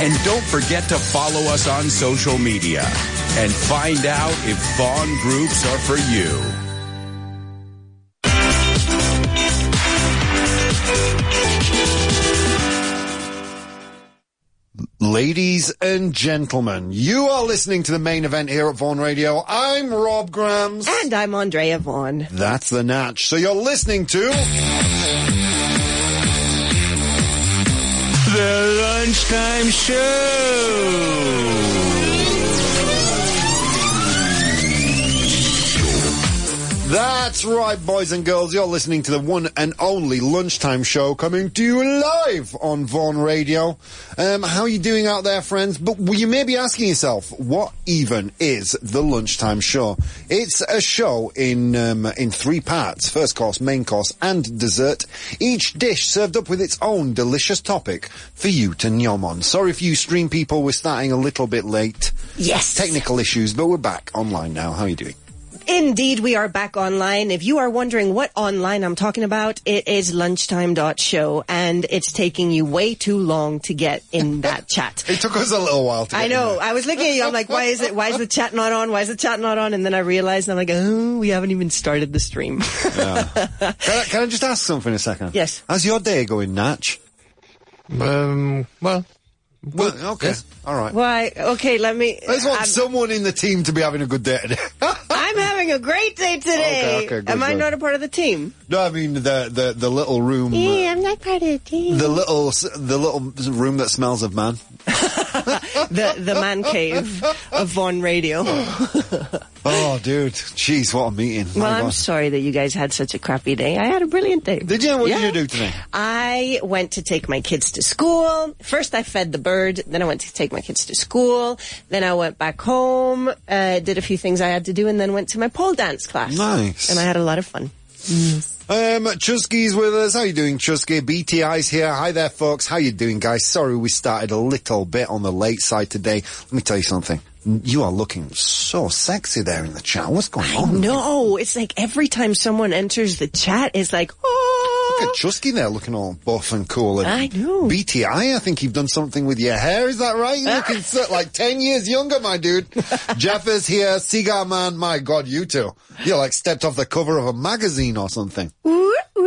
And don't forget to follow us on social media and find out if Vaughan groups are for you. Ladies and gentlemen, you are listening to the main event here at Vaughan Radio. I'm Rob Grams. And I'm Andrea Vaughan. That's the Natch. So you're listening to... Lunchtime Show. That's right, boys and girls. You're listening to the one and only lunchtime show coming to you live on Vaughan Radio. Um, how are you doing out there, friends? But you may be asking yourself, what even is the lunchtime show? It's a show in um, in three parts: first course, main course, and dessert. Each dish served up with its own delicious topic for you to nyom on. Sorry if you stream people, we're starting a little bit late. Yes. Technical issues, but we're back online now. How are you doing? Indeed, we are back online. If you are wondering what online I'm talking about, it is lunchtime.show and it's taking you way too long to get in that chat. It took us a little while to I know. I was looking at you. I'm like, why is it, why is the chat not on? Why is the chat not on? And then I realized, I'm like, oh, we haven't even started the stream. Yeah. can, I, can I just ask something a second? Yes. How's your day going, Natch? Um, well, Well, okay. yes. All right. Why? Okay, let me. I just want I'm, someone in the team to be having a good day today. I'm having a great day today. Okay, okay, good, Am I good. not a part of the team? no, I mean the the the little room. uh, Yeah, I'm not part of the team. the little the little room that smells of man. the the man cave of Vaughan Radio. Oh, dude, jeez, what a meeting! My Well, I'm God. sorry that you guys had such a crappy day. I had a brilliant day. Did you? What Yeah. did you do today? I went to take my kids to school. First, I fed the bird. Then I went to take my kids to school. Then I went back home, uh, did a few things I had to do, and then went to my pole dance class. Nice. And I had a lot of fun. Um, Chusky's with us. How you doing, Chusky? BTI's here. Hi there, folks. How you doing, guys? Sorry we started a little bit on the late side today. Let me tell you something. You are looking so sexy there in the chat. What's going on? No, it's like every time someone enters the chat, it's like, oh. Look at Chusky there looking all buff and cool. And I know. BTI, I think you've done something with your hair. Is that right? You're looking so, like 10 years younger, my dude. Jeff is here. Cigar Man, my God, you two. You're like stepped off the cover of a magazine or something. Woo, woo,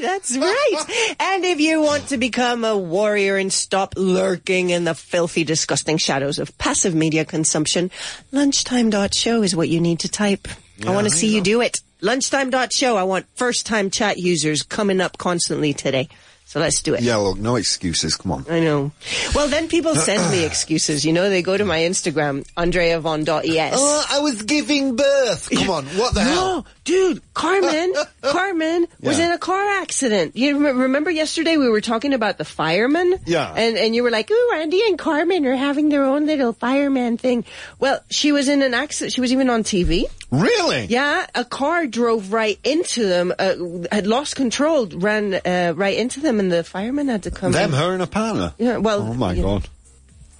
that's right. and if you want to become a warrior and stop lurking in the filthy, disgusting shadows of passive media consumption, lunchtime.show is what you need to type. I want to see you know. do it. Lunchtime.show. I want first time chat users coming up constantly today. So let's do it. Yeah, look, no excuses. Come on. I know. Well, then people send me excuses. You know, they go to my Instagram, Andrea andreavaughan.es. Oh, I was giving birth. Come on, what the hell? No, dude, Carmen, Carmen was Yeah. in a car accident. You remember yesterday we were talking about the fireman? Yeah. And, and you were like, ooh, Andy and Carmen are having their own little fireman thing. Well, she was in an accident. She was even on TV. Really? Yeah, a car drove right into them, uh, had lost control, ran uh, right into them, and the firemen had to come Them, in. her and a partner? Yeah, well, Oh my you know, God.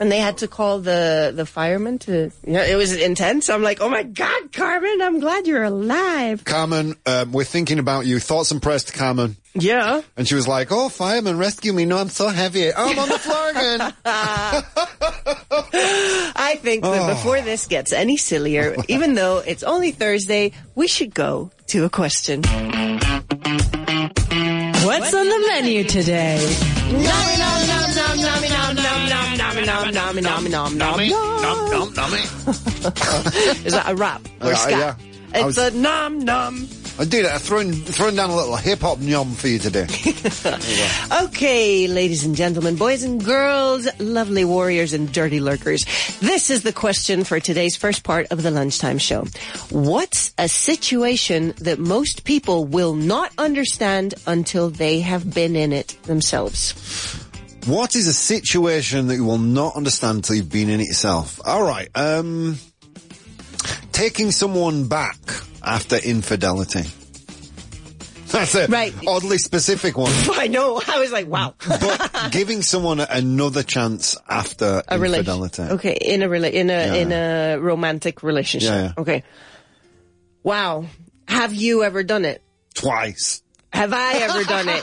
and they had to call the the fireman to. Yeah, it was intense. I'm like, oh my god, Carmen, I'm glad you're alive. Carmen, um, we're thinking about you. Thoughts and prayers to Carmen. Yeah. And she was like, oh, fireman, rescue me. No, I'm so heavy. Oh, I'm on the floor again. I think that Oh. before this gets any sillier, even though it's only Thursday, we should go to a question. What's on the menu today? Nom, nom, nom, nom, nom, nom, nom, nom, nom, nom, nom, nom, nom, nom. Nom nom. Is that a rap or Yeah, uh, ska? yeah. I It's was- a nom nom. I did it. I'm throwing, throwing down a little hip hop nyom for you today. Okay, ladies and gentlemen, boys and girls, lovely warriors and dirty lurkers. This is the question for today's first part of the lunchtime show. What's a situation that most people will not understand until they have been in it themselves? What is a situation that you will not understand until you've been in it yourself? All right. Um, taking someone back after infidelity. That's it. Right. Oddly specific one. I know. I was like, wow. but giving someone another chance after A infidelity. Okay, in a rela- in a Yeah. in a romantic relationship. Yeah, yeah. Okay. Wow. Have you ever done it? Twice. Have I ever done it?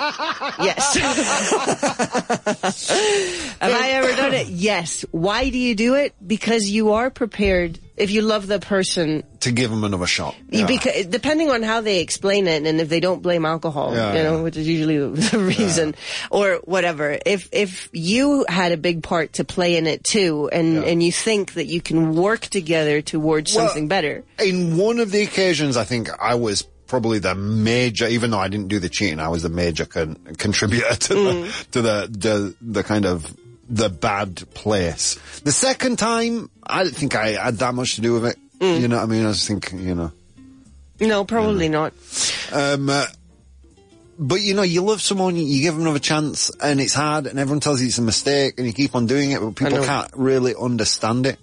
yes. Have I ever done it? Yes. Why do you do it? Because you are prepared. If you love the person, To give them another shot. you- because depending on how they explain it, and if they don't blame alcohol, Yeah, you know, yeah. which is usually the reason, or whatever. If if you had a big part to play in it too, and Yeah. and you think that you can work together towards Well, something better, In one of the occasions, I think I was probably the major, even though I didn't do the cheating, I was the major con- contributor to Mm. the to the, the the kind of the bad place. The second time, I didn't think I had that much to do with it. Mm. You know what I mean? I just think, you know. no, probably not. Um, uh, but you know, you love someone, you give them another chance, and it's hard, and everyone tells you it's a mistake, and you keep on doing it, but people can't really understand it.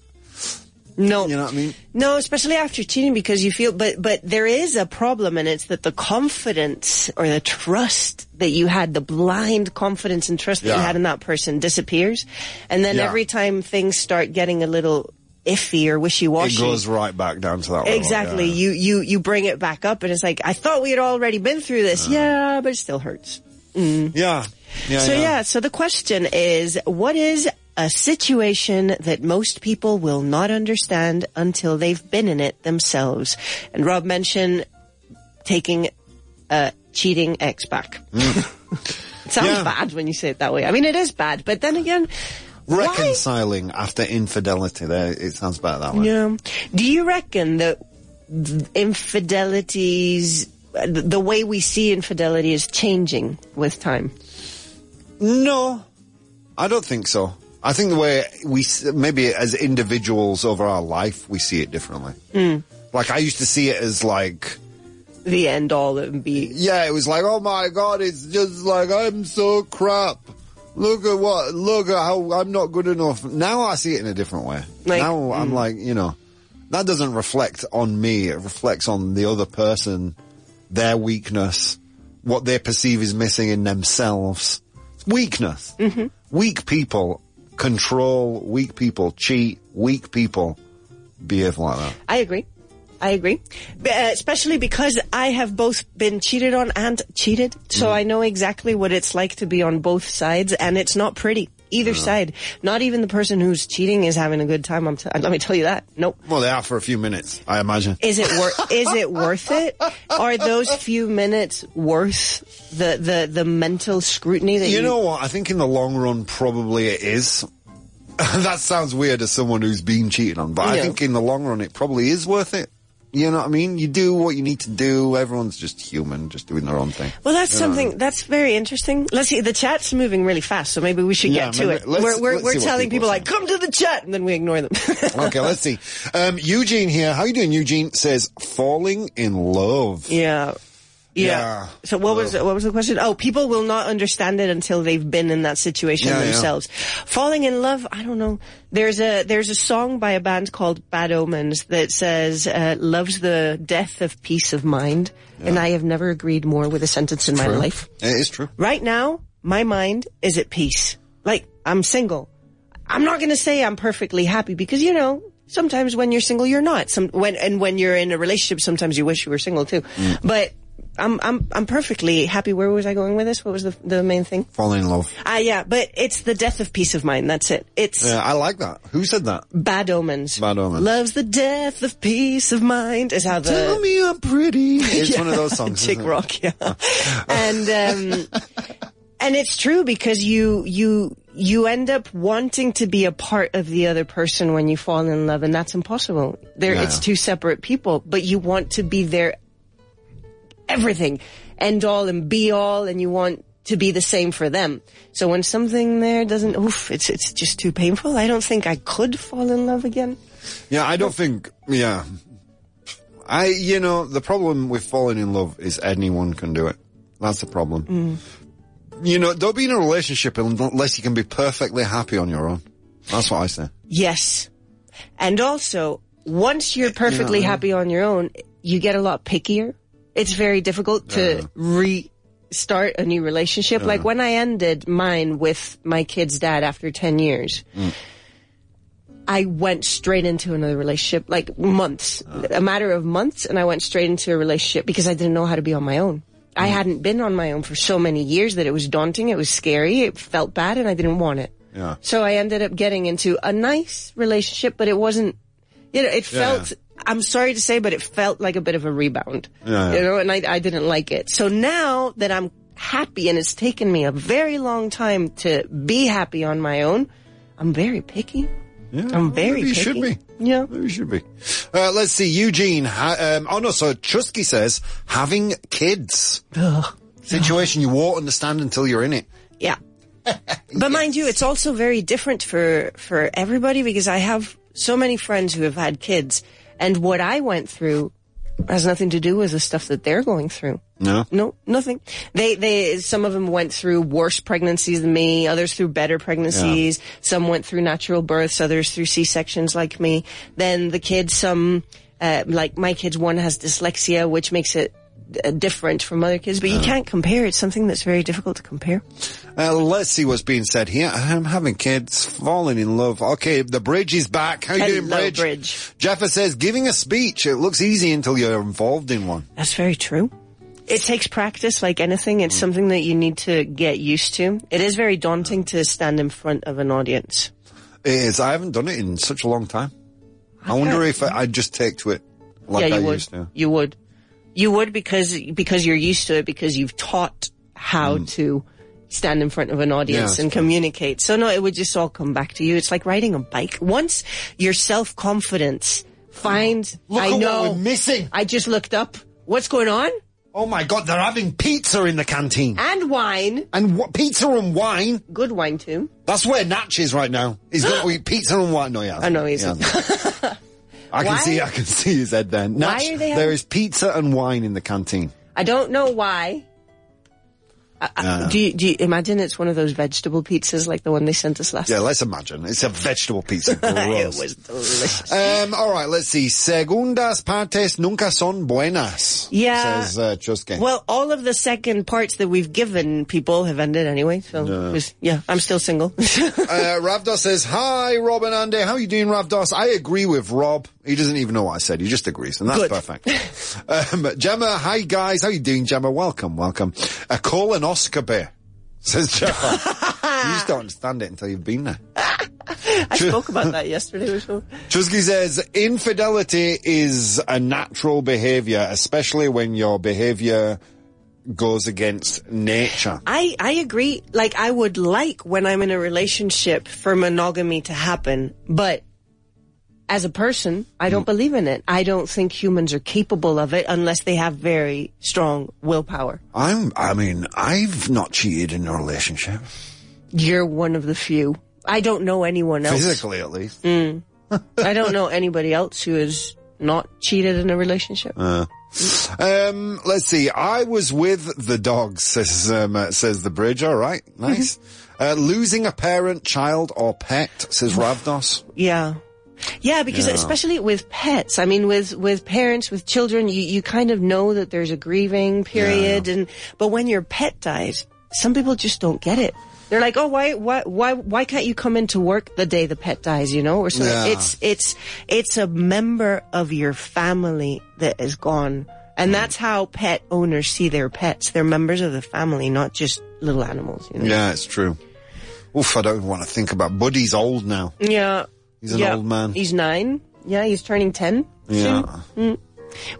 No, You know what I mean? No, especially after cheating because you feel, but, but there is a problem and it's that the confidence or the trust that you had, the blind confidence and trust that you had in that person disappears. And then Yeah. every time things start getting a little iffy or wishy-washy. It goes right back down to that level. Exactly. yeah. You, you, you bring it back up and it's like, I thought we had already been through this. yeah, but it still hurts. Mm. Yeah. Yeah. So yeah, so the question is, what is a situation that most people will not understand until they've been in it themselves? And Rob mentioned taking a cheating ex back. Mm. it sounds Yeah. bad when you say it that way. I mean, it is bad, but then again, why? Reconciling after infidelity. There, it sounds better that way. Yeah. Do you reckon that infidelities, the way we see infidelity is changing with time? No, I don't think so. I think the way we, maybe as individuals over our life, we see it differently. Hmm. Like I used to see it as like, The end all and be yeah, it was like, oh my god, it's just like I'm so crap. Look at what, look at how I'm not good enough. Now I see it in a different way. Like- now I'm like, you know, that doesn't reflect on me. It reflects on the other person, their weakness, what they perceive is missing in themselves. It's weakness. Mm-hmm. Weak people control, weak people cheat, weak people behave like that. I agree. I agree. Uh, especially because I have both been cheated on and cheated. So I know exactly what it's like to be on both sides and it's not pretty. Either side. Not even the person who's cheating is having a good time. I'm t- uh, let me tell you that. Nope. Well, they are for a few minutes, I imagine. Is it worth, is it worth it? Are those few minutes worth the, the, the mental scrutiny that you, You know what? I think in the long run, probably it is. that sounds weird as someone who's been cheated on, but I Yeah. think in the long run, it probably is worth it. You know what I mean? You do what you need to do. Everyone's just human, just doing their own thing. Well, that's something that's very interesting. Let's see. The chat's moving really fast, so maybe we should Yeah, get to it. we're we're, we're telling people people like, "Come to the chat," and then we ignore them. okay, let's see. Um, Eugene here. How you doing, Eugene? Says falling in love. yeah. Yeah, Yeah. So what was what was the question? Oh, people will not understand it until they've been in that situation Yeah, yeah. themselves. Falling in love, I don't know. There's a there's a song by a band called Bad Omens that says, uh, "Love's the death of peace of mind," and I have never agreed more with a sentence in my life. It is true. Right now, my mind is at peace. Like, I'm single. I'm not gonna say I'm perfectly happy because, you know, sometimes when you're single, you're not. Some, when, and when you're in a relationship, sometimes you wish you were single too. Mm. But, I'm, I'm, I'm perfectly happy. Where was I going with this? What was the, the main thing? Falling in love. Ah, yeah, but it's the death of peace of mind. That's it. It's Yeah, I like that. Who said that? bad omens. Bad Omens. Love's the death of peace of mind is how the, Tell me I'm pretty. It's one of those songs. Chick rock, yeah. and um, and it's true because you you you end up wanting to be a part of the other person when you fall in love, and that's impossible. There, Yeah. it's two separate people, but you want to be their everything, end all and be all, and you want to be the same for them. So when something there doesn't, oof, it's it's just too painful. I don't think I could fall in love again. Yeah, I don't think. Yeah, I. You know, the problem with falling in love is anyone can do it. That's the problem. Mm. You know, don't be in a relationship unless you can be perfectly happy on your own. That's what I say. Yes. And also, once you're perfectly happy on your own, you get a lot pickier. It's very difficult to restart a new relationship. Like when I ended mine with my kid's dad after 10 years, mm. I went straight into another relationship, like months, a matter of months, and I went straight into a relationship because I didn't know how to be on my own. I mm. hadn't been on my own for so many years that it was daunting. It was scary. It felt bad and I didn't want it. Yeah. So I ended up getting into a nice relationship, but it wasn't, you know, it Yeah, felt, I'm sorry to say, but it felt like a bit of a rebound. Yeah, yeah. You know, and I, I didn't like it. So now that I'm happy and it's taken me a very long time to be happy on my own, I'm very picky. Yeah, I'm very maybe you picky. should be. Yeah. Maybe you should be. Uh, let's see. Eugene. Um, oh no. So Chusky says having kids. Situation you won't understand until you're in it. Yeah. But mind you, it's also very different for, for everybody because I have so many friends who have had kids and what I went through has nothing to do with the stuff that they're going through. No. No, nothing. They, they, some of them went through worse pregnancies than me, others through better pregnancies, some went through natural births, others through C-sections like me. Then the kids, some, uh, like my kids, one has dyslexia, which makes it different from other kids, but you can't compare. It's something that's very difficult to compare. Uh, let's see what's being said here. I'm having kids, falling in love. Okay, the bridge is back. How you doing, bridge? Bridge. Jeffa says giving a speech. It looks easy until you're involved in one. That's very true. It takes practice like anything. It's something that you need to get used to. It is very daunting to stand in front of an audience. It is. I haven't done it in such a long time. I wonder if I, I'd just take to it like yeah, I would. used to. You would. You would because because you're used to it because you've taught how mm. to stand in front of an audience Yeah, and true. communicate. So no, it would just all come back to you. It's like riding a bike. Once your self confidence finds, Look I at what know. we're missing. I just looked up. What's going on? Oh my god, they're having pizza in the canteen. And wine. And pizza and wine? Good wine too. That's where Natch is right now. He's got to eat pizza and wine. No, yeah. I know he's- I can Why? see, I can see his head then. Why Natch, are they there having- is pizza and wine in the canteen. I don't know why. I, do, you, do you imagine it's one of those vegetable pizzas like the one they sent us last Yeah, let's imagine. It's a vegetable pizza. it was delicious. Um, all right, let's see. Segundas partes nunca son buenas. Yeah. Says uh, well, all of the second parts that we've given people have ended anyway. So, it was- yeah, I'm still single. Uh, Ravdos says, Hi, Rob and Andy. How you doing, Ravdos? I agree with Rob. He doesn't even know what I said. He just agrees, and that's Good. perfect. um, Gemma, hi guys. How you doing, Gemma? Welcome, welcome. A colonoscopy, says you just don't understand it until you've been there. I spoke about that yesterday or so. Chusky says, infidelity is a natural behavior, especially when your behavior goes against nature. I, I agree. Like, I would like when I'm in a relationship for monogamy to happen, but as a person, I Mm. don't believe in it. I don't think humans are capable of it unless they have very strong willpower. I'm, I mean, I've not cheated in a relationship. You're one of the few. I don't know anyone else. Physically, at least. I don't know anybody else who has not cheated in a relationship. Uh. Um, let's see. I was with the dogs, says, um, uh, says the bridge. All right. Nice. uh, losing a parent, child, or pet, says Ravdos. Yeah. Yeah, because Yeah. especially with pets, I mean, with, with parents, with children, you, you kind of know that there's a grieving period and, but when your pet dies, some people just don't get it. They're like, oh, why, why, why, why can't you come into work the day the pet dies, you know, or something? Yeah. It's, it's, it's a member of your family that is gone. And that's hmm. how pet owners see their pets. They're members of the family, not just little animals, you know? Yeah, it's true. Oof, I don't want to think about. Buddy's old now. Yeah. He's an Yeah. old man. He's nine. Yeah, he's turning ten. Yeah.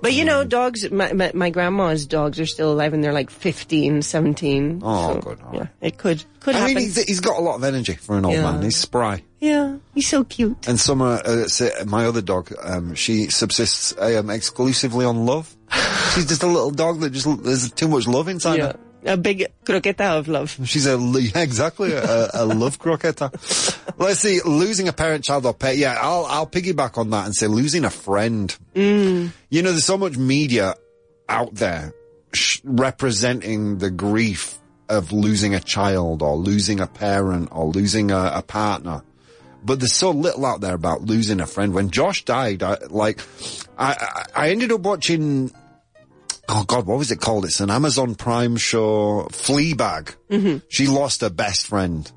But you know, dogs, my, my, my grandma's dogs are still alive and they're like 15, 17. Oh, So, good. Yeah, it could, could I happen. mean, he's, he's got a lot of energy for an old Yeah. man. He's spry. yeah, he's so cute. And Summer, uh, my other dog, um, she subsists um, exclusively on love. She's just a little dog that just there's too much love inside Yeah. her. A big croqueta of love. She's a yeah, exactly a, a love croqueta. Let's see, losing a parent, child, or pet. Yeah, I'll I'll piggyback on that and say losing a friend. Mm. You know, there's so much media out there sh- representing the grief of losing a child or losing a parent or losing a, a partner. But there's so little out there about losing a friend. When Josh died, I, like, I, I I ended up watching oh god, what was it called? It's an Amazon Prime show, Fleabag. Mm-hmm. She lost her best friend,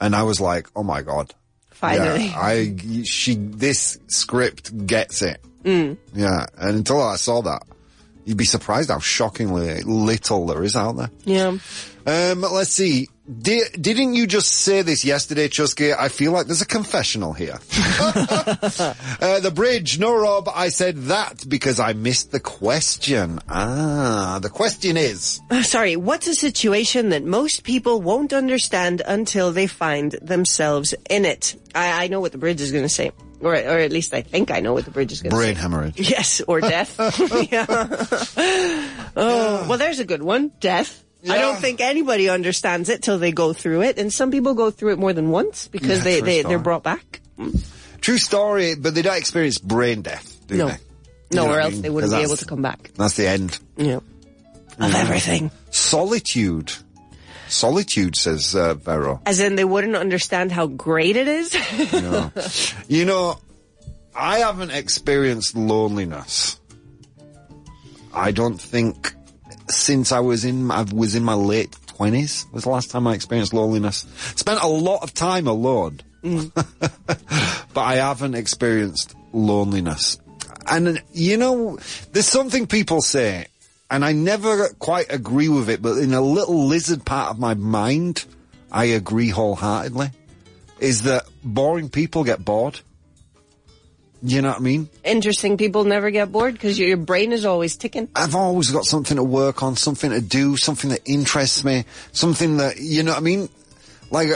and I was like, oh my god, Finally. yeah, I she this script gets it. Mm. Yeah, and until I saw that, You'd be surprised how shockingly little there is out there. Yeah. Um, let's see. Di- didn't you just say this yesterday, Chusky? I feel like there's a confessional here. uh, the bridge. No, Rob. I said that because I missed the question. Ah, the question is. Uh, Sorry, what's a situation that most people won't understand until they find themselves in it? I, I know what the bridge is going to say. Or, or at least I think I know what the bridge is going to say. Brain hemorrhage. Yes, or death. yeah. Oh, well, there's a good one. Death. I don't think anybody understands it till they go through it, and some people go through it more than once because Yeah, they, they story. they're brought back. True story, but they don't experience brain death, do No, they? no, You know or what I else mean? they wouldn't be able to come back. That's the end. Yeah, of everything. Solitude. Solitude, says uh, Vero. As in, they wouldn't understand how great it is. You know, I haven't experienced loneliness. I don't think since I was in I was in my late twenties was the last time I experienced loneliness. Spent a lot of time alone, mm. but I haven't experienced loneliness. And you know, there's something people say, and I never quite agree with it, but in a little lizard part of my mind, I agree wholeheartedly. Is that boring people get bored? You know what I mean? Interesting. People never get bored because your, your brain is always ticking. I've always got something to work on, something to do, something that interests me, something that, you know what I mean? Like,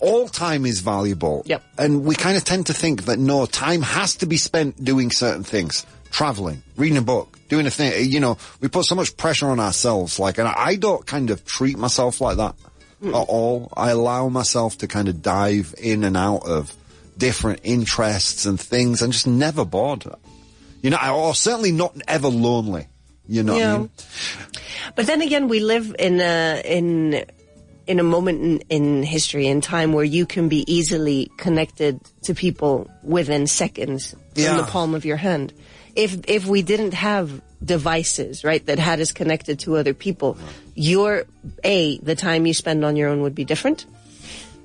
all time is valuable. Yep. And we kind of tend to think that no, time has to be spent doing certain things. Traveling, reading a book, doing a thing. You know, we put so much pressure on ourselves. Like, and I don't kind of treat myself like that hmm. at all. I allow myself to kind of dive in and out of different interests and things and just never bored. You know, or certainly not ever lonely. You know what I mean? But then again, we live in a in in a moment in, in history and time where you can be easily connected to people within seconds in the palm of your hand. If if we didn't have devices, right, that had us connected to other people, your a the time you spend on your own would be different.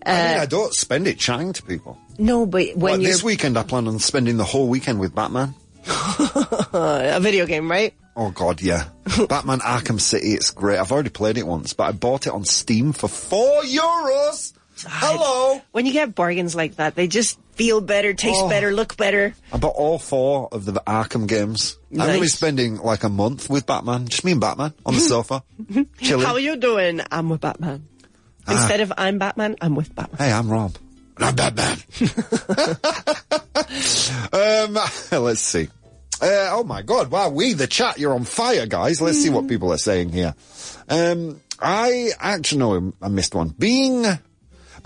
I mean, uh, I don't spend it chatting to people. No, but when Like this weekend, I plan on spending the whole weekend with Batman. a video game, right? Oh God, yeah. Batman Arkham City, it's great. I've already played it once, but I bought it on Steam for four euros. Hello. When you get bargains like that, they just feel better, taste Oh. better, look better. I bought all four of the Arkham games. I'm going to be spending like a month with Batman, just me and Batman on the sofa, chilling. How are you doing? I'm with Batman. Ah. Instead of I'm Batman, I'm with Batman. Hey, I'm Rob. And I'm Batman. um, let's see. Uh, oh my God! Wow, we the chat, you're on fire, guys. Let's see what people are saying here. Um, I actually know I missed one. Being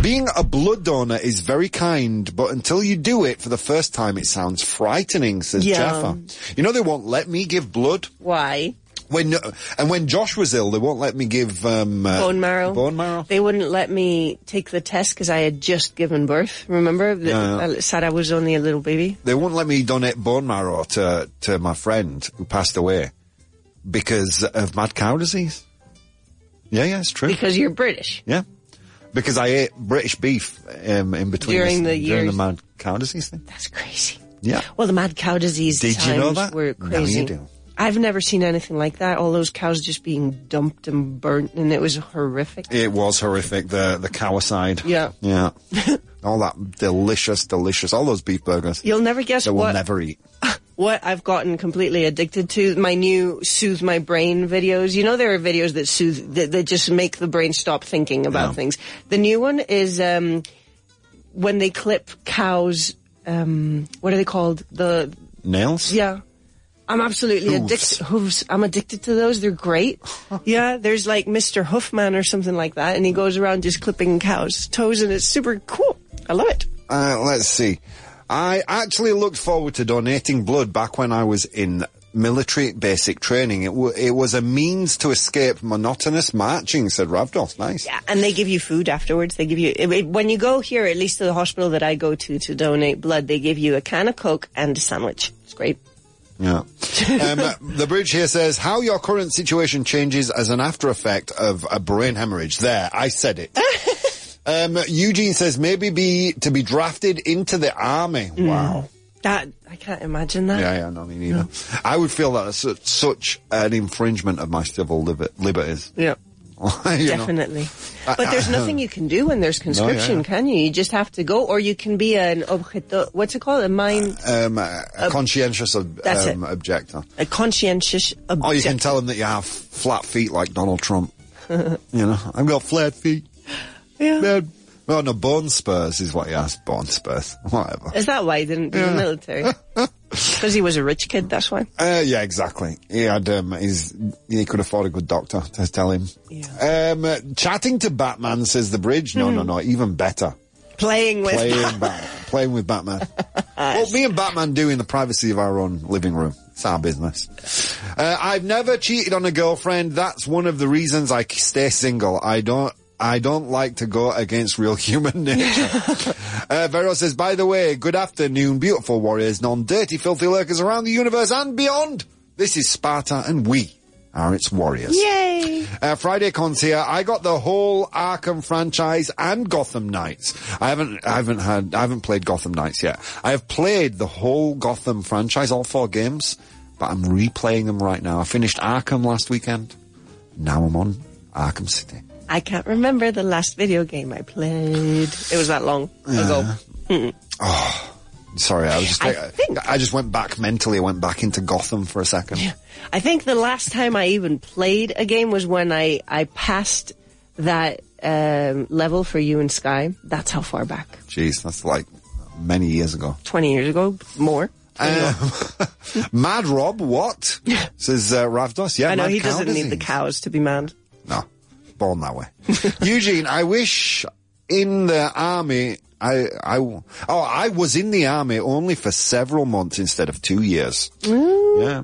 being a blood donor is very kind, but until you do it for the first time, it sounds frightening. Says Yeah. Jaffa. You know they won't let me give blood Why? When and when Josh was ill, they won't let me give um, uh, Bone marrow. Bone marrow. They wouldn't let me take the test because I had just given birth. Remember? The- Yeah. I said I was only a little baby. they wouldn't let me donate bone marrow to to my friend who passed away because of mad cow disease. Yeah, yeah, it's true. Because you're British. yeah, because I ate British beef um, in between During this- the during the mad cow disease thing. That's crazy. Yeah, Well, the mad cow disease Did times you know that? were Now crazy. you do. I've never seen anything like that. All those cows just being dumped and burnt, and it was horrific. it was horrific. The the cowicide. Yeah. yeah. all that delicious, delicious. All those beef burgers You'll never guess that we'll what never eat. what I've gotten completely addicted to. My new soothe my brain videos. You know, there are videos that soothe that, that just make the brain stop thinking about Yeah. things. The new one is um, when they clip cows. Um, what are they called? The Nails. yeah. I'm absolutely addicted. Hooves. I'm addicted to those. They're great. yeah. There's like Mr. Hoofman or something like that, and he goes around just clipping cows' toes, and it's super cool. I love it. Uh, let's see. I actually looked forward to donating blood back when I was in military basic training. It, w- it was a means to escape monotonous marching, said Ravdos. Nice. Yeah, and they give you food afterwards. They give you it- it- when you go here, at least to the hospital that I go to to donate blood. They give you a can of Coke and a sandwich. It's great. Yeah. um, the bridge here says, how your current situation changes as an after effect of a brain hemorrhage. There, I said it. um, Eugene says, maybe be, to be drafted into the army. Wow. That I can't imagine that. Yeah, yeah, no, me neither. I would feel that such, such an infringement of my civil liber- liberties. Yeah. You know? Definitely. But there's nothing you can do when there's conscription, yeah. can you? You just have to go, or you can be an objeto, what's it called? A mind, Um, a, a conscientious ob- um, objector. a conscientious objector. Oh, you can tell them that you have flat feet like Donald Trump. you know, I've got flat feet. Yeah. Man. Well, no, bone spurs is what he has. Bone spurs. Whatever. Is that why he didn't do the military? Because he was a rich kid, that's why. Uh, yeah, exactly. He had, um, his, he could afford a good doctor to tell him. Um, uh, chatting to Batman, says the bridge. No, no, no, even better. Playing with. Playing, Bat- playing with Batman. what me and Batman do in the privacy of our own living room. It's our business. Uh, I've never cheated on a girlfriend. That's one of the reasons I stay single. I don't, I don't like to go against real human nature. uh, Vero says, by the way, good afternoon, beautiful warriors, non-dirty, filthy lurkers around the universe and beyond. This is Sparta and we are its warriors. Yay! Uh, Friday cons here. I got the whole Arkham franchise and Gotham Knights. I haven't, I haven't had, I haven't played Gotham Knights yet. I have played the whole Gotham franchise, all four games, but I'm replaying them right now. I finished Arkham last weekend. Now I'm on Arkham City. I can't remember the last video game I played. It was that long ago. Oh sorry, I was just, I think- I just went back mentally. I went back into Gotham for a second. I think the last time I even played a game was when I, I passed that um, level for you and Sky. That's how far back. Jeez, that's like many years ago. 20 years ago, more. Um, Mad Rob, what? Says uh, Ravdos. Yeah, I know he Cow doesn't need disease. the cows to be mad. Born that way. Eugene, I wish in the army, I, I, oh, I was in the army only for several months instead of two years. Yeah.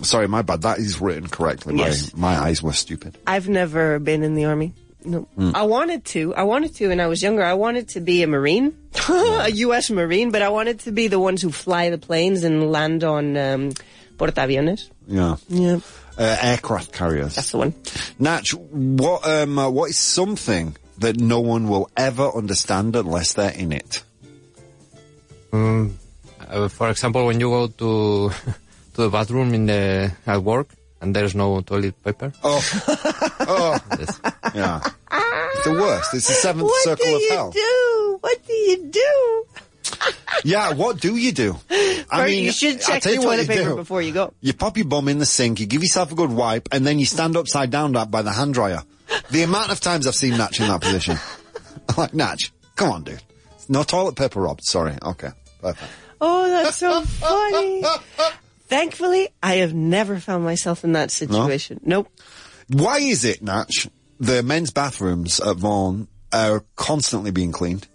Sorry, my bad. That is written correctly. Yes. My, my eyes were stupid. I've never been in the army. No. Hmm. I wanted to. I wanted to when I was younger. I wanted to be a Marine, a U.S. Marine, but I wanted to be the ones who fly the planes and land on um, portaaviones. Yeah. Yeah, Uh, aircraft carriers. that's the one. Natch, what, um, uh, what is something that no one will ever understand unless they're in it? Um, uh, for example, when you go to to the bathroom in the at work and there's no toilet paper. Oh, oh, Yes. yeah. It's the worst. It's the seventh What circle do of you hell. do? What do you do? Yeah, what do you do? I mean, you should check tell the toilet paper do. before you go. You pop your bum in the sink, you give yourself a good wipe, and then you stand upside down that by the hand dryer. The amount of times I've seen Natch in that position. I'm like, Natch, come on, dude. No toilet paper, Rob. Sorry. Okay. Perfect. Oh, that's so funny. Thankfully, I have never found myself in that situation. No? Nope. Why is it, Natch, the men's bathrooms at Vaughan are constantly being cleaned?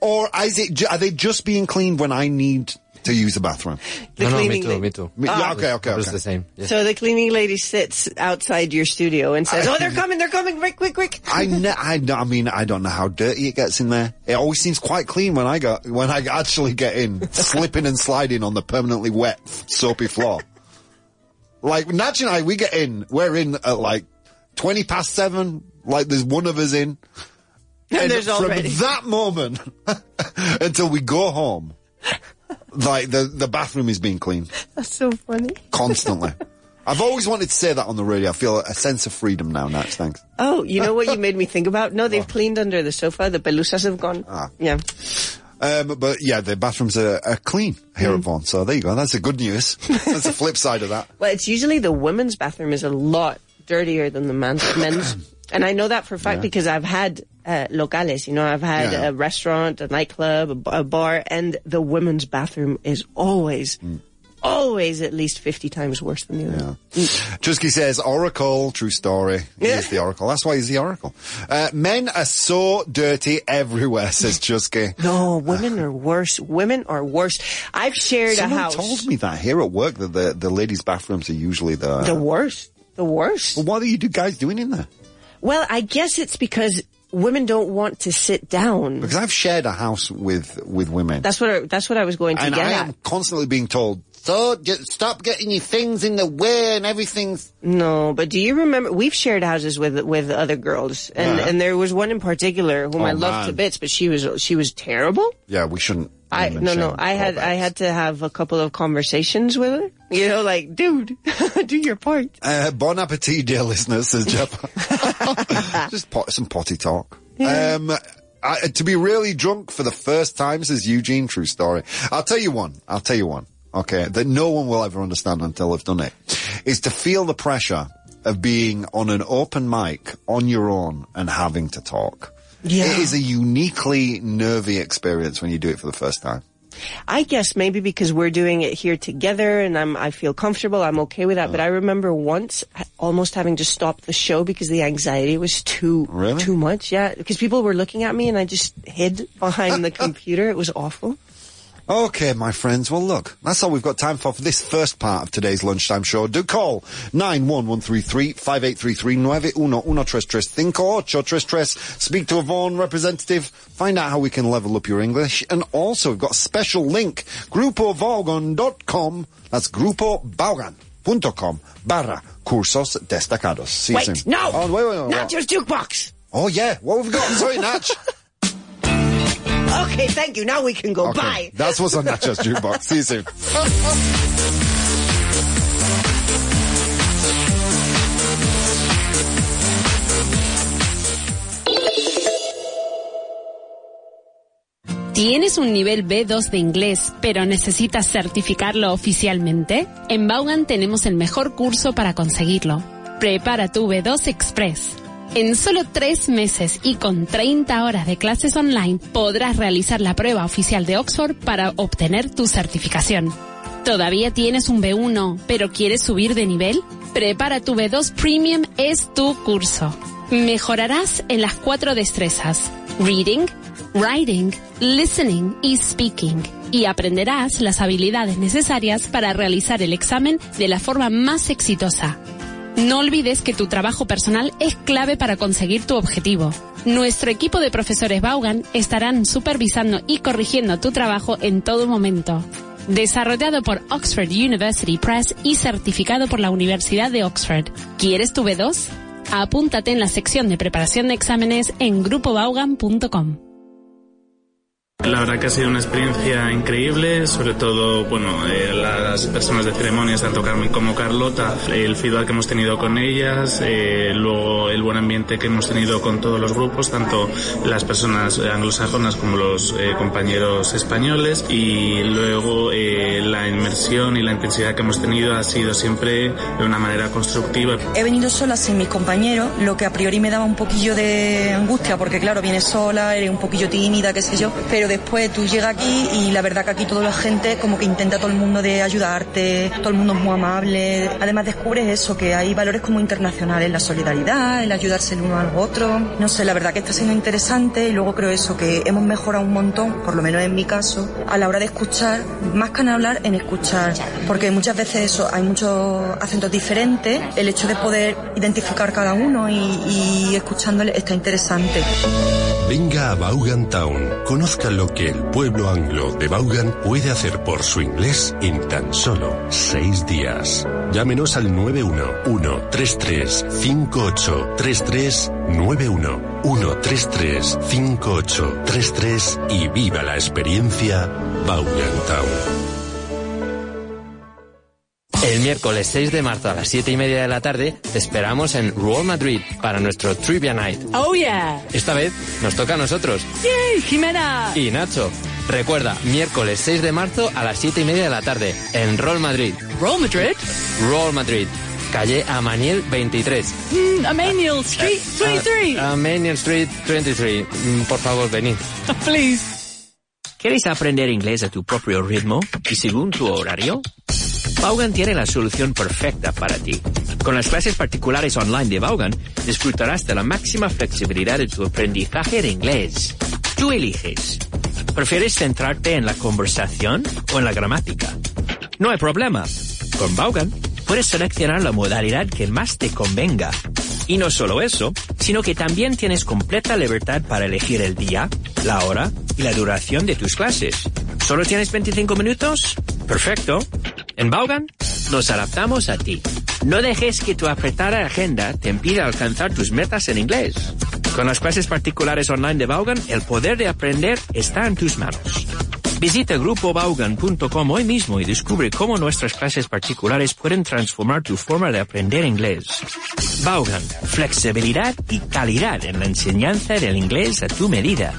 Or is it, ju- are they just being cleaned when I need to use the bathroom? The no, no, me cleaning too, lady- me too. Me- yeah, ah. okay, okay, It's okay. the same. Yes. So the cleaning lady sits outside your studio and says, "Oh, they're coming! They're coming! Quick, quick, quick!" I, ne- I, n- I mean, I don't know how dirty it gets in there. It always seems quite clean when I go, when I actually get in, slipping and sliding on the permanently wet, soapy floor. Like, Natch and I, we get in, we're in at like 20 past seven, like there's one of us in. And there's from already- that moment until we go home, like the, the bathroom is being cleaned That's so funny. constantly. I've always wanted to say that on the radio. I feel a sense of freedom now, Natch. Thanks. Oh, you know what you made me think about? No, they've cleaned under the sofa. The pelusas have gone. Ah. Yeah. Um, but yeah, the bathrooms are, are clean here at Vaughan. So there you go. That's the good news. That's the flip side of that. Well, it's usually the women's bathroom is a lot dirtier than the man's, men's. And I know that for a fact because I've had uh, locales, you know, I've had Yeah. a restaurant, a nightclub, a, bar, and the women's bathroom is always, always at least 50 times worse than the other. Chusky says, Oracle, true story. He Yeah. is the Oracle. That's why he's the Oracle. Uh, men are so dirty everywhere, says Chusky. No, women are worse. Women are worse. I've shared Someone a house. told me that here at work that the, the ladies' bathrooms are usually the... The worst. The worst. Well, what are you do guys doing in there? Well, I guess it's because women don't want to sit down. Because I've shared a house with, with women. That's what I, that's what I was going to and get I at. am constantly being told, so get, stop getting your things in the way and everything's... No, but do you remember we've shared houses with with other girls, and Yeah. and there was one in particular whom Oh, I loved to bits, but she was she was terrible. Yeah, we shouldn't I no no. I had I had to have a couple of conversations with her. You know, like, dude, do your part. Uh, bon appetit, dear listeners, says Jeff. Just pot, some potty talk. Um, I, to be really drunk for the first time, says Eugene, true story. I'll tell you one. I'll tell you one. Okay. That no one will ever understand until they've done it. Is to feel the pressure of being on an open mic on your own and having to talk. Yeah. It is a uniquely nervy experience when you do it for the first time. I guess maybe because we're doing it here together and I'm, I feel comfortable, I'm okay with that. But uh. I remember once almost having to stop the show because the anxiety was too, Really? too much. Yeah. Because people were looking at me and I just hid behind the computer. It was awful. Okay, my friends. Well, look, that's all we've got time for for this first part of today's lunchtime show. Do call 91133-5833 91133 Speak to a Vaughan representative. Find out how we can level up your English. And also, we've got a special link. GrupoVaughan.com. That's GrupoVaughan.com barra cursos destacados. See you Wait, soon. no! Oh, wait, wait, wait, Not just jukebox! Oh, yeah. What have we got? Sorry, Natch. Okay, thank you. Now we can go. Okay, Bye. That's what's on Natcho's jukebox. See you soon. ¿Tienes un nivel B2 de inglés, pero necesitas certificarlo oficialmente? En Vaughan tenemos el mejor curso para conseguirlo. Prepara tu B2 Express. En solo tres meses y con 30 horas de clases online podrás realizar la prueba oficial de Oxford para obtener tu certificación. ¿Todavía tienes un B1, pero quieres subir de nivel? Prepara tu B2 Premium es tu curso. Mejorarás en las cuatro destrezas. Reading, writing, listening y speaking. Y aprenderás las habilidades necesarias para realizar el examen de la forma más exitosa. No olvides que tu trabajo personal es clave para conseguir tu objetivo. Nuestro equipo de profesores Vaughan estarán supervisando y corrigiendo tu trabajo en todo momento. Desarrollado por Oxford University Press y certificado por la Universidad de Oxford. ¿Quieres tu B2? Apúntate en la sección de preparación de exámenes en grupovaugan.com. La verdad que ha sido una experiencia increíble, sobre todo, bueno, eh, las personas de ceremonias, tanto Carmen como Carlota, el feedback que hemos tenido con ellas, eh, luego el buen ambiente que hemos tenido con todos los grupos, tanto las personas anglosajonas como los eh, compañeros españoles, y luego la inmersión y la intensidad que hemos tenido ha sido siempre de una manera constructiva. He venido sola sin mis compañeros, lo que a priori me daba un poquillo de angustia, porque claro, vienes sola, eres un poquillo tímida, qué sé yo, pero después tú llegas aquí y la verdad que aquí toda la gente como que intenta todo el mundo de ayudarte, todo el mundo es muy amable. Además descubres eso, que hay valores como internacionales, la solidaridad, el ayudarse el uno al otro. No sé, la verdad que está siendo interesante y luego creo eso, que hemos mejorado un montón, por lo menos en mi caso, a la hora de escuchar, más que en hablar, en escuchar. Porque muchas veces eso, hay muchos acentos diferentes, el hecho de poder identificar cada uno y, y escuchándole está interesante. Venga a Vaughan Town. Conozca lo que el pueblo anglo de Vaughan puede hacer por su inglés en tan solo seis días. Llámenos al 911-133-5833 911-133-5833 y viva la experiencia Vaughan Town. El miércoles 6 de marzo a las 7 y media de la tarde te esperamos en Real Madrid para nuestro Trivia Night. Oh yeah. Esta vez nos toca a nosotros. Yay, Jimena. Y Nacho. Recuerda, miércoles 6 de marzo a las 7 y media de la tarde en Roll Madrid. Roll Madrid. Roll Madrid. Calle Amaniel 23. Mm, Emmanuel Street 23. Ah, Amaniel Street 23. Mm, Por favor, venid. Please. ¿Quieres aprender inglés a tu propio ritmo y según tu horario? Vaughan tiene la solución perfecta para ti. Con las clases particulares online de Vaughan, disfrutarás de la máxima flexibilidad de tu aprendizaje de inglés. Tú eliges. ¿Prefieres centrarte en la conversación o en la gramática? No hay problema. Con Vaughan puedes seleccionar la modalidad que más te convenga. Y no solo eso, sino que también tienes completa libertad para elegir el día, la hora y la duración de tus clases. ¿Solo tienes 25 minutos? Perfecto. En Vaughan nos adaptamos a ti. No dejes que tu apretada agenda te impida alcanzar tus metas en inglés. Con las clases particulares online de Vaughan, el poder de aprender está en tus manos. Visita grupobaugan.com hoy mismo y descubre cómo nuestras clases particulares pueden transformar tu forma de aprender inglés. Vaughan, flexibilidad y calidad en la enseñanza del inglés a tu medida.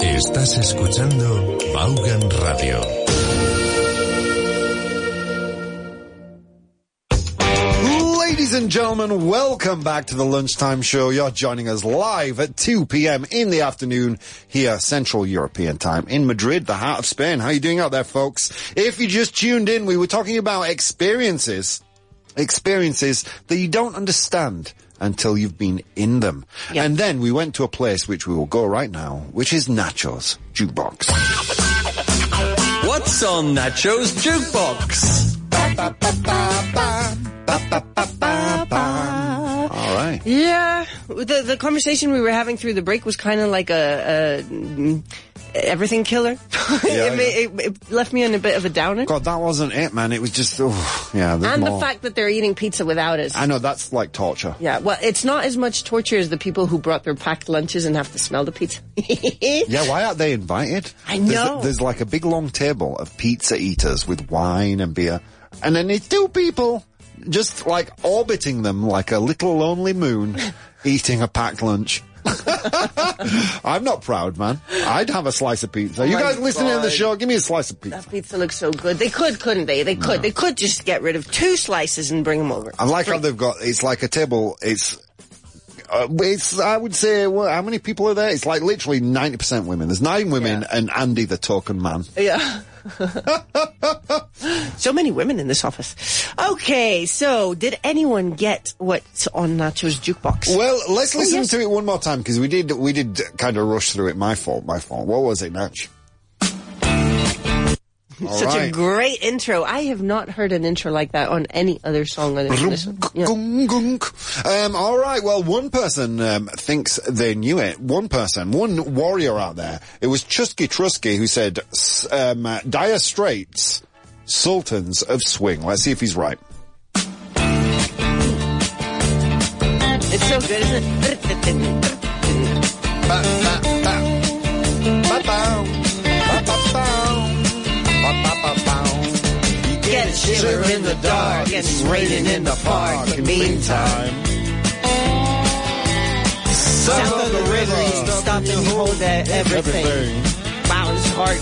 Estás escuchando Vaughan Radio. Gentlemen, welcome back to the Lunchtime Show. You're joining us live at 2 p.m. in the afternoon here, Central European Time in Madrid, the heart of Spain. How are you doing out there, folks? If you just tuned in, we were talking about experiences, experiences that you don't understand until you've been in them. And then we went to a place which we will go right now, which is Nacho's Jukebox. What's on Nacho's Jukebox? All right. Yeah, the the conversation we were having through the break was kind of like a, a mm, everything killer. Yeah, it, it, it left me on a bit of a downer. God, that wasn't it, man. It was just, oh, yeah, and more. the fact that they're eating pizza without us. I know, that's like torture. Yeah, well, it's not as much torture as the people who brought their packed lunches and have to smell the pizza. Yeah, why aren't they invited? I There's, know. there's like a big long table of pizza eaters with wine and beer. And then it's two people just like orbiting them like a little lonely moon eating a packed lunch. I'm not proud, man. I'd have a slice of pizza. you Oh my guys listening to the show, give me a slice of pizza. that pizza looks so good. They could, couldn't they? They could. They could just get rid of two slices and bring them over. I like how they've got, it's like a table, it's, uh, it's, I would say, well, how many people are there? It's like literally 90% women. There's nine women and Andy the token man. Yeah. so many women in this office. Okay, so did anyone get what's on Nacho's jukebox? Well, let's Oh, listen yes. to it one more time because we did we did kind of rush through it. My fault. My fault. What was it, Natch? All Such a great intro. I have not heard an intro like that on any other song other than this. Yeah. Gung, gung. Um, all right. Well, one person um, thinks they knew it. One person, one warrior out there. It was Chusky Trusky who said s- um, uh, Dire Straits, Sultans of Swing. Let's see if he's right. It's so good, isn't it? Shiver in the dark it's raining in the park. In the meantime, sound of the river stop and hold that everything. Wow, it's hard.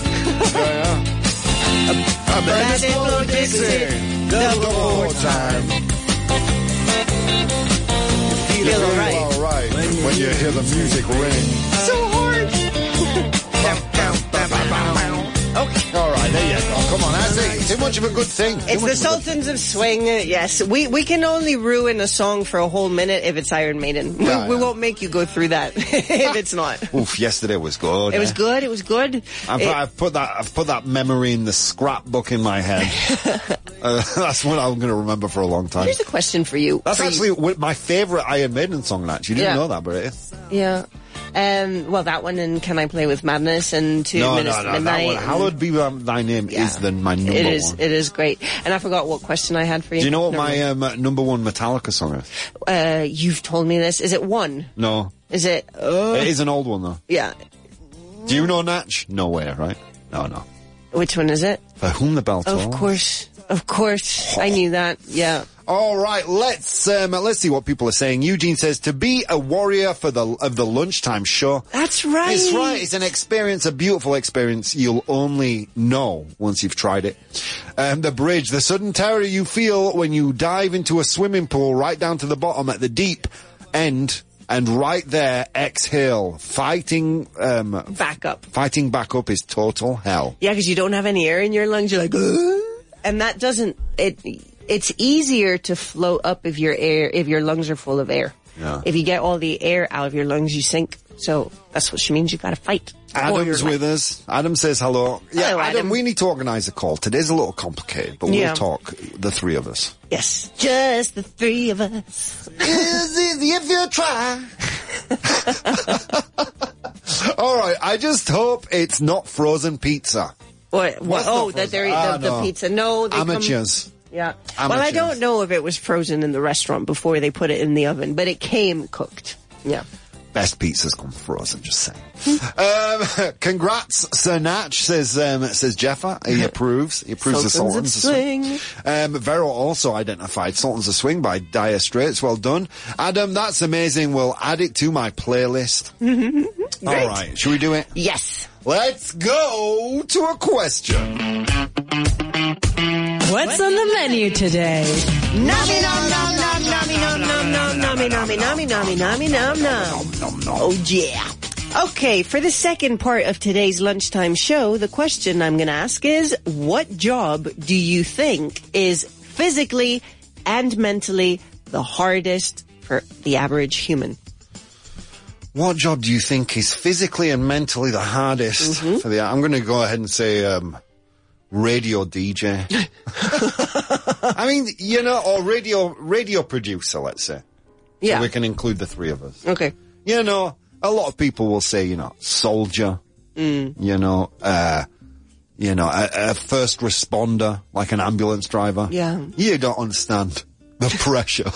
A band is blow Dixie, double time. Feel alright. alright when you hear the music ring. So hard. Okay. Alright, there you go. Come on, that's it. Too much of a good thing. Too It's the of a good- Sultans of Swing. uh, Yes, we we can only ruin a song for a whole minute if it's Iron Maiden. We, Yeah, we yeah. wont make you go through that if it's not. Oof, yesterday was good. It was eh? good. It was good. I've, It- I've put that. I've put that memory in the scrapbook in my head. uh, that's what I'm going to remember for a long time. Here's a question for you. That's For actually what- my favorite Iron Maiden song. That you didn't Yeah. know that, but it is. yeah. Um, well, that one and Can I Play with Madness and Two no, Minutes no, no. That Midnight. one, and- Hallowed be thy name Yeah. is the, my number It is. one. It is great. And I forgot what question I had for you. Do you know what my um, number one Metallica song is? Uh, you've told me this. Is it one? No, Is it? Uh, it is an old one though. yeah. Do you know Natch? No way, right? No, no. Which one is it? For whom the bell tolls. Of course. Of course. I knew that. Yeah. All right, let's um, let's see what people are saying. Eugene says to be a warrior for the of the lunchtime show. That's right. It's right. It's an experience, a beautiful experience. You'll only know once you've tried it. Um, the bridge, the sudden terror you feel when you dive into a swimming pool right down to the bottom at the deep end, and right there, exhale, fighting, um, Back up. fighting back up is total hell. Yeah, because you don't have any air in your lungs. You're like, "Ugh." And that doesn't. It. It's easier to float up if your air if your lungs are full of air. Yeah. If you get all the air out of your lungs, you sink. So that's what she means. You got to fight. Adam's with us. Adam says hello. Yeah, Hello, Adam, Adam. we need to organise a call. Today's a little complicated, but Yeah. we'll talk, the three of us. Yes, just the three of us. Is easy if you try. All right, I just hope it's not frozen pizza. What? what oh, that they're? Ah, the, the no. pizza. No, they come- Amateurs. Yeah. Well, I don't know if it was frozen in the restaurant before they put it in the oven, but it came cooked. Yeah. Best pizzas come frozen, just saying. um, congrats, Sir Natch, says, um, says Jeffa. He approves. He approves the Sultans of Sultans. Um, Vero also identified Sultans of Swing by Dire Straits. Well done. Adam, that's amazing. We'll add it to my playlist. All right. Should we do it? Yes. Let's go to a question. What's on the menu today? Nami nom nom nom nami nom nom nom nami nami nami nami nami nom nom. Oh yeah. Okay, for the second part of today's lunchtime show, the question I'm going to ask is, what job do you think is physically and mentally the hardest for the average human? What job do you think is physically and mentally the hardest for the? I'm going to go ahead and say um, radio DJ. I mean, you know, or radio radio producer. Let's say. Yeah. So we can include the three of us. Okay. You know, a lot of people will say, you know, soldier. You know, uh, you know, a, a first responder, like an ambulance driver. Yeah. You don't understand the pressure.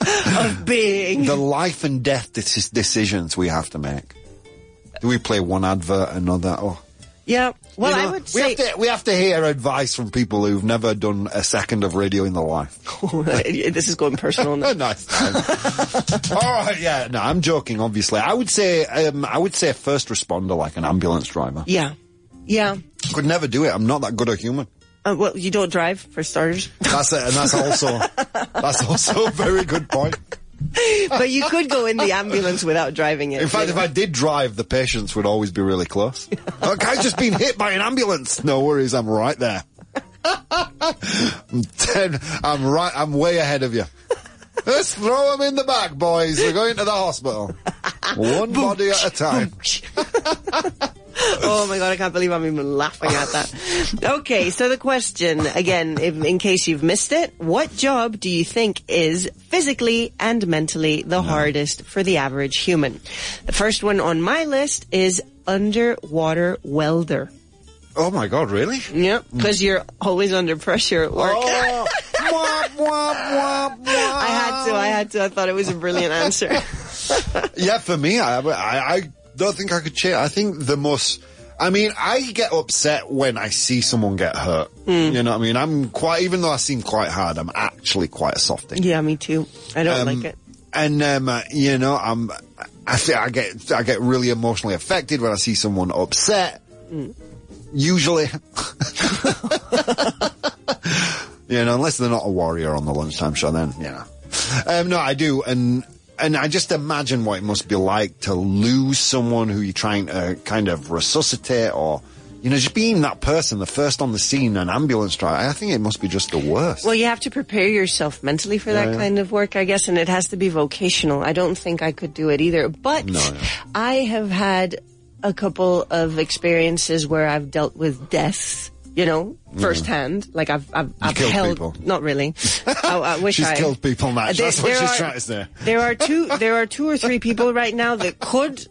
Of being. the life and death deci- decisions we have to make. Do we play one advert, another? Oh, Yeah. Well, You know, I would we say. have to we have to hear advice from people who've never done a second of radio in their life. this is going personal now. nice. right, yeah. No, I'm joking. Obviously, I would say um, I would say first responder, like an ambulance driver. Yeah. Yeah. Could never do it. I'm not that good a human. Uh, well, you don't drive, for starters. That's it, and that's also that's also a very good point. but you could go in the ambulance without driving it. In fact, you if know? I did drive, the patients would always be really close. A guy's just been hit by an ambulance. No worries, I'm right there. I'm ten. I'm right. I'm way ahead of you. Let's throw him in the back, boys. We're going to the hospital. One body at a time. oh my god, I can't believe I'm even laughing at that. Okay, so the question, again, if, in case you've missed it, what job do you think is physically and mentally the hardest for the average human? The first one on my list is underwater welder. Oh my god, really? Yep, because you're always under pressure at work. Oh, I had to, I had to, I thought it was a brilliant answer. Yeah, for me, I, I, I don't think I could change. I think the most. I mean, I get upset when I see someone get hurt. You know what I mean? I'm quite, even though I seem quite hard, I'm actually quite a softie. yeah, me too. I don't Um, like it. And um, uh, you know, I'm. I think I get I get really emotionally affected when I see someone upset. Usually, you know, unless they're not a warrior on the lunchtime show, then you know. Um, no, I do, and and I just imagine what it must be like to lose someone who you're trying to kind of resuscitate, or you know, just being that person, the first on the scene, an ambulance driver. I think it must be just the worst. Well, you have to prepare yourself mentally for that yeah. kind of work, I guess, and it has to be vocational. I don't think I could do it either. But No, yeah. I have had a couple of experiences where I've dealt with deaths, you know, mm-hmm. firsthand. Like I've, I've, I've held, people. not really. I, oh, I wish She's I killed people, Matt. There- That's what she's are- trying to say. There are two, there are two or three people right now that could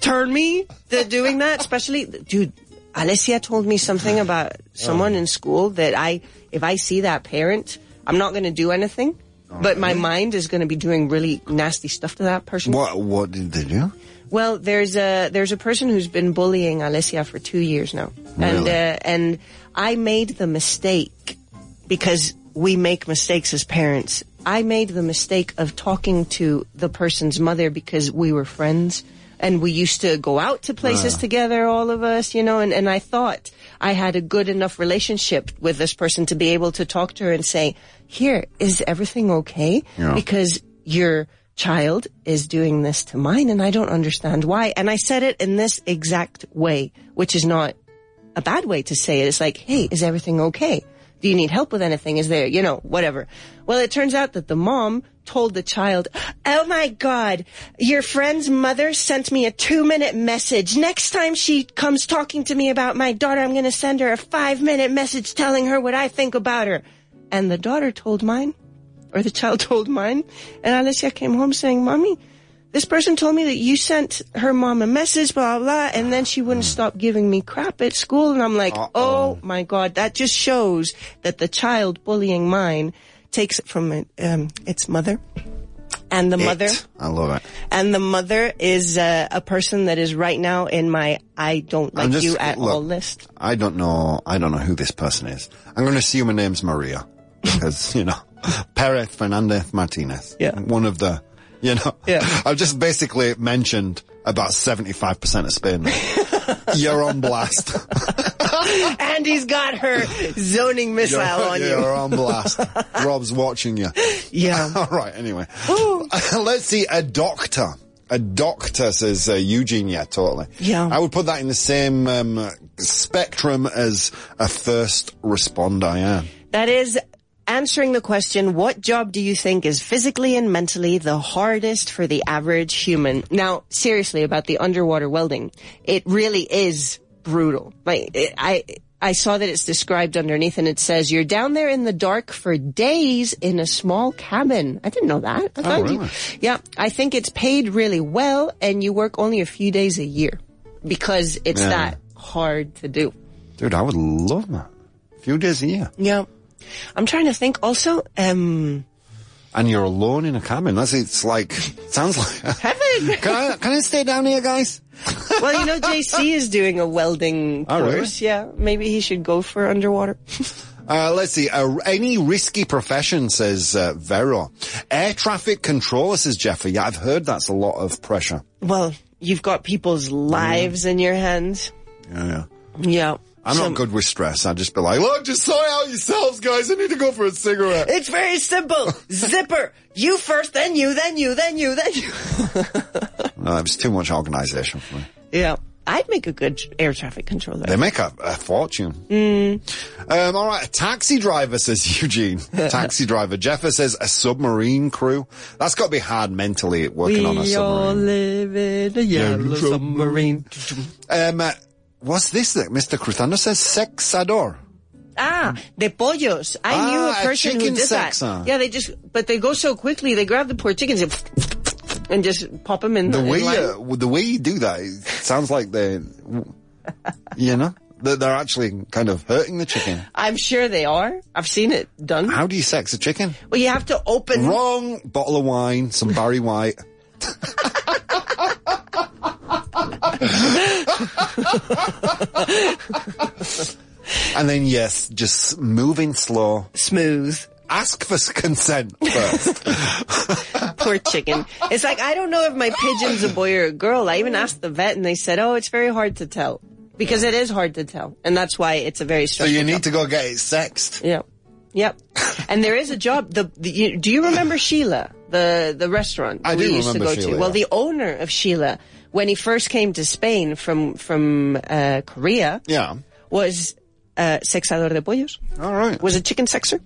turn me to doing that, especially, dude, Alessia told me something about someone Oh. in school that I, if I see that parent, I'm not going to do anything, Oh, but my mind is going to be doing really nasty stuff to that person. What what did they do? Well, there's a there's a person who's been bullying Alessia for two years now, and uh, and I made the mistake because we make mistakes as parents. I made the mistake of talking to the person's mother because we were friends and we used to go out to places Ah. together, all of us, you know, and, and I thought I had a good enough relationship with this person to be able to talk to her and say, here, is everything okay? Yeah. Because your child is doing this to mine and I don't understand why. And I said it in this exact way, which is not a bad way to say it. It's like, hey, is everything okay? Do you need help with anything? Is there, you know, whatever. Well, it turns out that the mom told the child, oh my god, your friend's mother sent me a two minute message. Next time she comes talking to me about my daughter, I'm gonna send her a five minute message telling her what I think about her. And the daughter told mine, or the child told mine, and Alicia came home saying, mommy, this person told me that you sent her mom a message, blah, blah, blah, and then she wouldn't stop giving me crap at school. And I'm like, oh my God, that just shows that the child bullying mine takes it from it, um, its mother. And the mother, I love it. and the mother is uh, a person that is right now in my I don't like just- you at look, all list. I don't know. I don't know who this person is. I'm going to assume her name's Maria because you know Perez Fernandez Martinez. Yeah. one of the. You know, Yeah. I've just basically mentioned about 75% of Spain. You're on blast. and he's got her zoning missile you're, on you. You're you. on blast. Rob's watching you. Yeah. All right. Anyway, let's see. A doctor. A doctor says uh, Eugene. Yeah, totally. Yeah. I would put that in the same um, spectrum as a first responder. Yeah. That is answering the question, what job do you think is physically and mentally the hardest for the average human? Now, seriously, about the underwater welding, it really is brutal. Like, it, I, I saw that it's described underneath and it says you're down there in the dark for days in a small cabin. I didn't know that. I oh, thought you- really? yeah, I think it's paid really well and you work only a few days a year because it's Yeah. that hard to do. Dude, I would love that. A few days a year. Yeah. I'm trying to think also, um, And you're alone in a cabin. That's it's like sounds like heaven. Can I can I stay down here, guys? well, you know, JC is doing a welding Oh, really? course. Yeah, maybe he should go for underwater. Uh, let's see. Uh, any risky profession, says uh, Vero. Air traffic controller, says Jeffrey. Yeah, I've heard that's a lot of pressure. well, you've got people's lives in your hands. Yeah, yeah. Yeah. I'm So- not good with stress. I'd just be like, look, just sort out yourselves, guys. I need to go for a cigarette. It's very simple. Zipper. You first, then you, then you, then you, then you. No, it was too much organization for me. Yeah. I'd make a good air traffic controller. They make a, a fortune. Mm. Um, all right, a taxi driver, says Eugene. taxi driver. Jeffer says a submarine crew. That's got to be hard mentally working on a submarine. We all submarine. live in a yellow submarine. Um, uh, what's this that Mr. Cruzando says? Sexador. Ah, de pollos. I knew Ah, a a person who chicken did sexer. that. Yeah, they just, but they go so quickly. They grab the poor chickens and, and just pop them in The in way line. you, the way you do that, it sounds like they, you know, they're, they're actually kind of hurting the chicken. I'm sure they are. I've seen it done. How do you sex a chicken? Well, you have to open. Wrong. Bottle of wine, some Barry White. and then yes, just moving slow, smooth. Ask for consent first. Poor chicken. It's like, I don't know if my pigeon's a boy or a girl. I even asked the vet and they said, oh, it's very hard to tell. Because it is hard to tell. And that's why it's a very so you need job. to go get it sexed. Yep. Yep. and there is a job. The, the you, do you remember Sheila, the the restaurant I we do used to go Sheila, to? Well, the owner of Sheila, when he first came to Spain from from uh, Korea, Yeah. was uh, sexador de pollos. All right. Was a chicken sexer.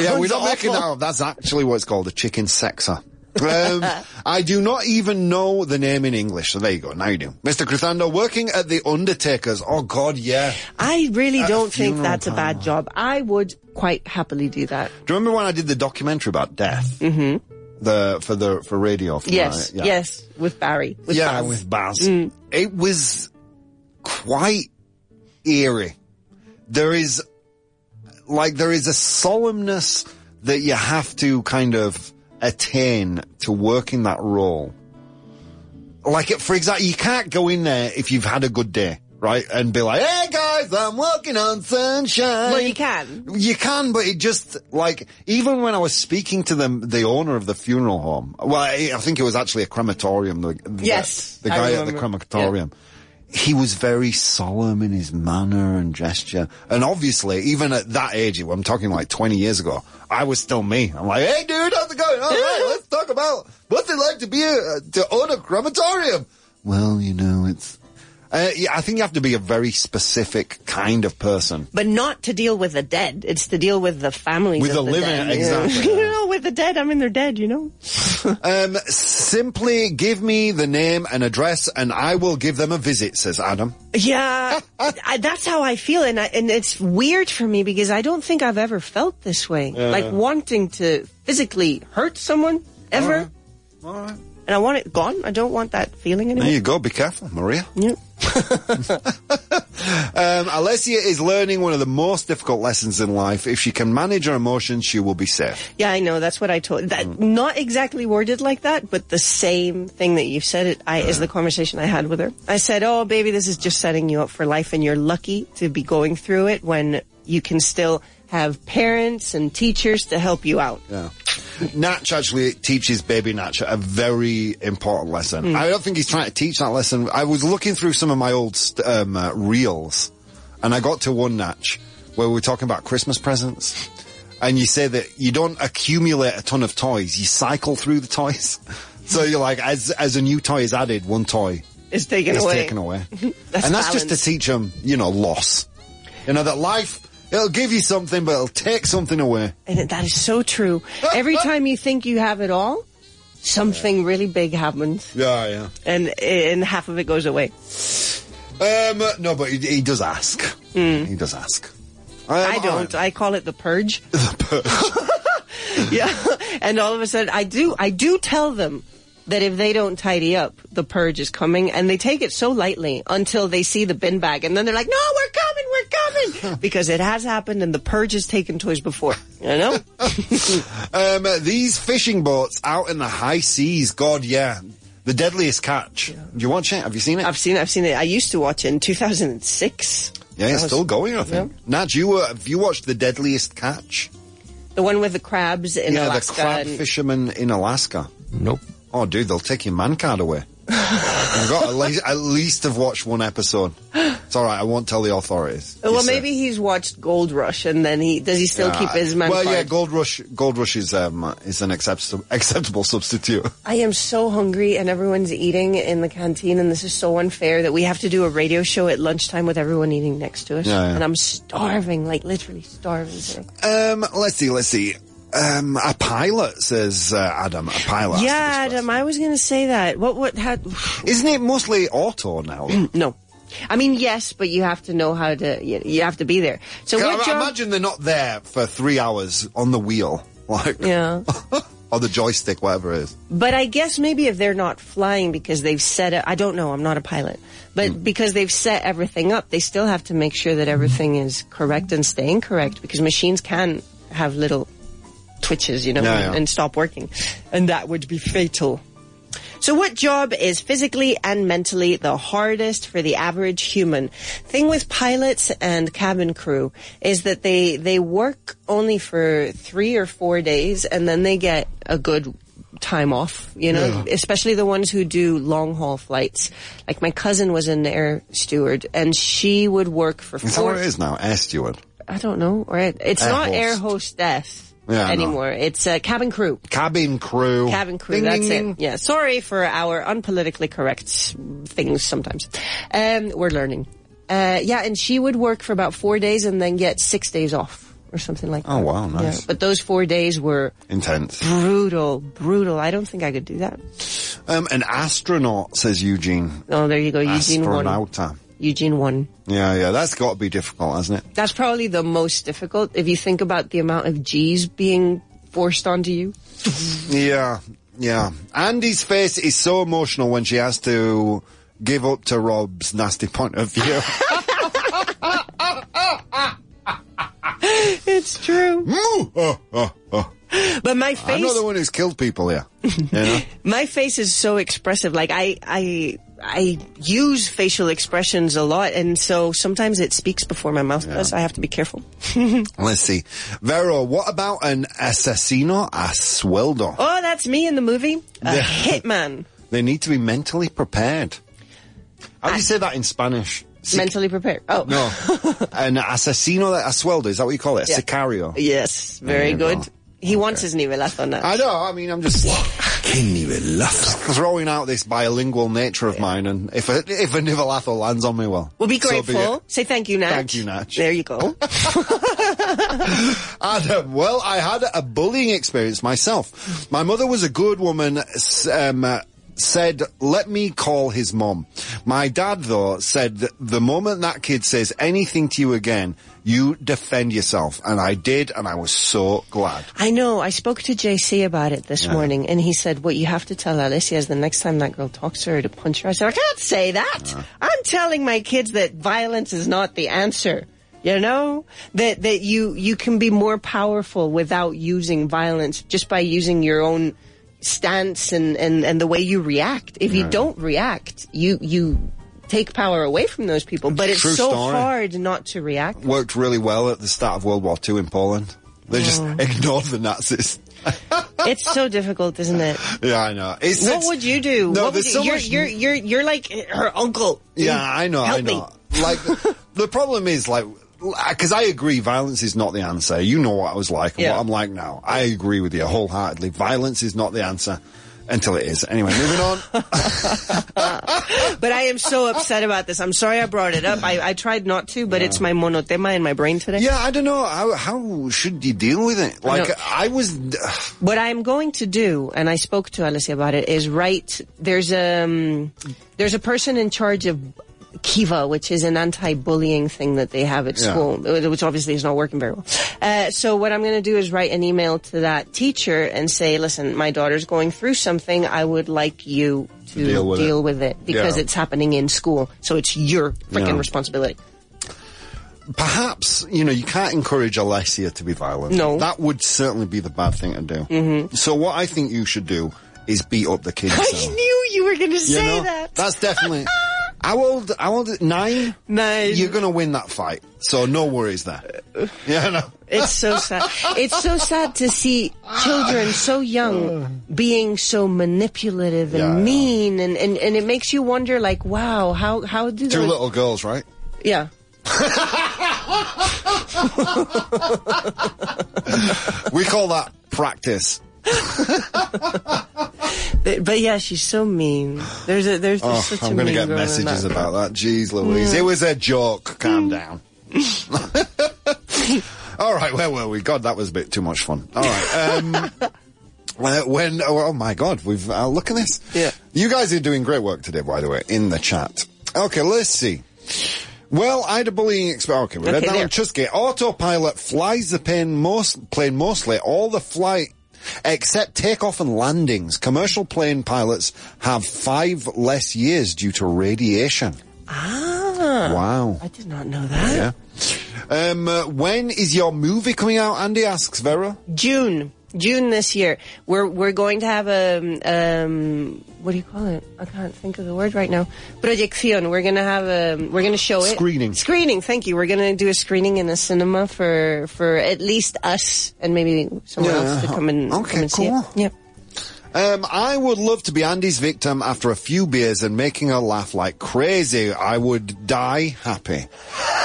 yeah, we're not making that up. That's actually what it's called, a chicken sexer. Um, I do not even know the name in English, so there you go. Now you do. Mr. Cruzando, working at the Undertakers. Oh God, yeah. I really At don't think that's a bad job. I would quite happily do that. Do you remember when I did the documentary about death? Mm-hmm. The for the for radio. For Yes, my- yeah. yes, with Barry. With yeah, Baz. with Baz. Mm. It was quite eerie. There is, like, there is a solemnness that you have to kind of attain to work in that role. Like, for example, you can't go in there if you've had a good day, right? And be like, hey guys, I'm working on sunshine. Well, you can. You can, but it just like even when I was speaking to them, the owner of the funeral home. Well, I, I think it was actually a crematorium. The, the Yes, the guy at the crematorium. He was very solemn in his manner and gesture, and obviously, even at that age, I'm talking like 20 years ago, I was still me. I'm like, hey, dude, how's it going? All right, let's talk about what's it like to be a to own a crematorium. Well, you know, it's. Uh, yeah, I think you have to be a very specific kind of person. But not to deal with the dead. It's to deal with the families With of the the living- dead. exactly. you know, with the dead, I mean, they're dead, you know? Um, simply give me the name and address and I will give them a visit, says Adam. Yeah, I, that's how I feel, and I, and it's weird for me because I don't think I've ever felt this way, Yeah. like wanting to physically hurt someone ever. Alright. And I want it gone. I don't want that feeling anymore. There you go. Be careful, Maria. Yeah. Um, Alessia is learning one of the most difficult lessons in life. If she can manage her emotions, she will be safe. Yeah, I know. That's what I told. That Mm. not exactly worded like that, but the same thing that you said. It I, is the conversation I had with her. I said, "Oh, baby, this is just setting you up for life, and you're lucky to be going through it when you can still have parents and teachers to help you out." Yeah. Natch actually teaches baby Natch a very important lesson. Hmm. I don't think he's trying to teach that lesson. I was looking through some of my old st- um, uh, reels, and I got to one Natch where we were talking about Christmas presents. And you say that you don't accumulate a ton of toys, you cycle through the toys. So you're like, as as a new toy is added, one toy It's taken is away. taken away. That's and that's just to teach them, you know, loss. You know, that life, it'll give you something, but it'll take something away. And that is so true. Every time you think you have it all, something really big happens, Yeah, yeah. and and half of it goes away. Um, no, but he, he does ask. He does ask. Um, I don't. I call it the purge. the purge. yeah. And all of a sudden, I do. I do tell them that if they don't tidy up, the purge is coming, and they take it so lightly until they see the bin bag, and then they're like, "No, we're coming, we're coming," because it has happened, and the purge has taken toys before. You know. Um, these fishing boats out in the high seas, God, yeah. The deadliest catch. Do you watch it? Have you seen it? I've seen. It. I've seen it. I used to watch it in 2006. yeah, it's was- still going, I think. Nat, you were, have you watched The Deadliest Catch? The one with the crabs in yeah, Alaska. the crab and- fishermen in Alaska. Nope. Oh, dude, they'll take your man card away. You've got at least, at least have watched one episode. It's all right. I won't tell the authorities. well, It's, maybe he's watched Gold Rush, and then he does he still yeah, keep his man Well, card? yeah, Gold Rush. Gold Rush is um is an acceptable acceptable substitute. I am so hungry and everyone's eating in the canteen and this is so unfair that we have to do a radio show at lunchtime with everyone eating next to us. Yeah, yeah. And I'm starving, like literally starving today. Um, let's see, let's see. Um, a pilot says uh, Adam. A pilot. yeah, Adam, I was gonna say that. What what how Isn't it mostly auto now? No. I mean yes, but you have to know how to you, you have to be there. So what I job imagine they're not there for three hours on the wheel, like Yeah. or the joystick, whatever it is. But I guess maybe if they're not flying because they've set it, I don't know, I'm not a pilot, but Hmm. because they've set everything up, they still have to make sure that everything is correct and staying correct because machines can have little twitches, you know, Yeah, and, yeah. and stop working. And that would be fatal. So what job is physically and mentally the hardest for the average human? Thing with pilots and cabin crew is that they, they work only for three or four days and then they get a good time off, you know, especially the ones who do long haul flights. Like my cousin was an air steward and she would work for Is that four, what it is now? Air steward, I don't know, right? It's Air not host. air hostess Yeah, anymore. It's uh, cabin crew. cabin crew, Cabin crew, Ding, that's ding, it. Yeah, sorry for our unpolitically correct things sometimes. Um, we're learning. Uh, yeah, and she would work for about four days and then get six days off or something like Oh that. Oh wow, nice, Yeah, but those four days were intense. brutal, brutal. I don't think I could do that. Um, an astronaut says Eugene. Oh, there you go. Eugene. Astronauta. Eugene won. Yeah, yeah, that's got to be difficult, hasn't it? That's probably the most difficult if you think about the amount of G's being forced onto you. Yeah, yeah. Andy's face is so emotional when she has to give up to Rob's nasty point of view. It's true. Oh, oh, oh. But my I'm face, not the one who's killed people here. You know? my face is so expressive. Like I, I, I use facial expressions a lot, and so sometimes it speaks before my mouth does. I have to be careful. Let's see. Vero, what about an asesino a sueldo? Oh, that's me in the movie. A hitman. They need to be mentally prepared. How do you say that in Spanish? Sic- Mentally prepared. Oh. No. an asesino a sueldo, is that what you call it? A Yeah. sicario? Yes, very good. go. He wants his nivelazo that. I know, I mean, I'm just throwing out this bilingual nature of mine, and if a, if a nivelazo lands on me, well. We'll be so grateful. Say thank you, Natch. Thank you, Natch. There you go. Adam, well, I had a bullying experience myself. My mother was a good woman, um, uh, said, let me call his mum. My dad, though, said that the moment that kid says anything to you again, you defend yourself. And I did, and I was so glad. I know. I spoke to JC about it this Yeah. morning, and he said, "What you have to tell Alicia is the next time that girl talks to her to punch her." I said, "I can't say that. I'm telling my kids that violence is not the answer." You know that that you you can be more powerful without using violence, just by using your own stance and and and the way you react. If you Yeah. don't react, you you take power away from those people. But it's True so story. hard not to react. Worked really well at the start of World War II in Poland. They just Oh. ignored the Nazis. it's so difficult, isn't it? Yeah, I know. It's, what it's- would you do? No, what would you, so you're, much- you're you're you're like her uncle. Yeah, I know, Help I me. know. Like, the problem is, like, because I agree violence is not the answer. You know what I was like and Yeah. what I'm like now. I agree with you wholeheartedly. Violence is not the answer until it is. Anyway, moving on. But I am so upset about this. I'm sorry I brought it up. I, I tried not to, but it's my monotema in my brain today. yeah, I don't know. How, how should you deal with it? Like, know. I was, What I'm going to do, and I spoke to Alicia about it, is write. There's um there's a person in charge of Kiva, which is an anti-bullying thing that they have at Yeah. school, which obviously is not working very well. Uh, so what I'm going to do is write an email to that teacher and say, listen, my daughter's going through something. I would like you to Deal with it. with it because Yeah. it's happening in school. So it's your freaking Yeah. responsibility. perhaps, you know, you can't encourage Alessia to be violent. No. That would certainly be the bad thing to do. Mm-hmm. So what I think you should do is beat up the kid I knew you were going to You say know? that. That's definitely. How old? How old? Nine. Nine. You're gonna win that fight, so no worries there. Uh, yeah, no. It's so sad. It's so sad to see children so young being so manipulative and Yeah, mean, and, and, and it makes you wonder, like, wow, how how do Two those? little girls, right? Yeah. We call that practice. But, but yeah, she's so mean. There's a there's, there's Oh, such I'm a gonna mean get messages that. about that. Jeez, Louise, Yeah. it was a joke. Calm down. All right, where were we? God, that was a bit too much fun. All right. Um, when, when oh my God, we've uh, look at this. Yeah. You guys are doing great work today, by the way, in the chat. Okay, let's see. Well, I had a bullying experience. Okay, we read Okay, that there. on Chusky. Autopilot flies the plane, most, plane mostly all the flight except takeoff and landings. Commercial plane pilots have five less years due to radiation. Ah, Wow. I did not know that. Yeah. Um, uh, when is your movie coming out? Andy asks Vera. June, June this year. We're we're going to have a um what do you call it? I can't think of the word right now. Proyección. We're gonna have a we're gonna show it Screening. Screening. Thank you. We're gonna do a screening in a cinema for for at least us and maybe someone Yeah. else to come and Okay, come and see it. Yeah. Um, I would love to be Andy's victim after a few beers and making her laugh like crazy. I would die happy.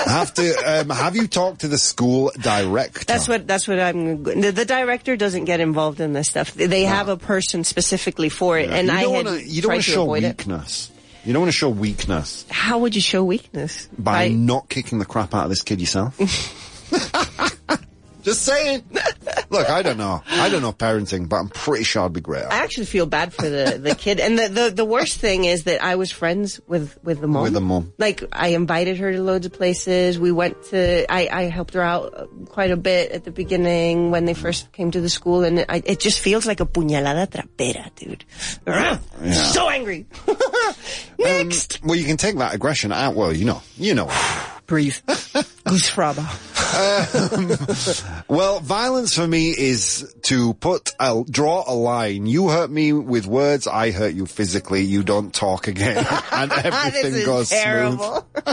Have to, um, have you talked to the school director? That's what that's what I'm. The, the director doesn't get involved in this stuff. They have a person specifically for it, and you I don't had wanna, you don't want to show avoid it. weakness. You don't want to show weakness How would you show weakness? by not kicking the crap out of this kid yourself. Just saying. Look, I don't know. I don't know parenting, but I'm pretty sure I'd be great. I actually feel bad for the, the kid. And the, the, the worst thing is that I was friends with, with the mom. With the mom. Like, I invited her to loads of places. We went to, I, I helped her out quite a bit at the beginning when they first came to the school. And I, it just feels like a puñalada trapera, dude. So angry. Um, Next. Well, you can take that aggression out. Well, you know, you know. Breathe. Goosfraba. Well, violence for me is to put a draw a line. You hurt me with words, I hurt you physically. You don't talk again, and everything this is goes terrible.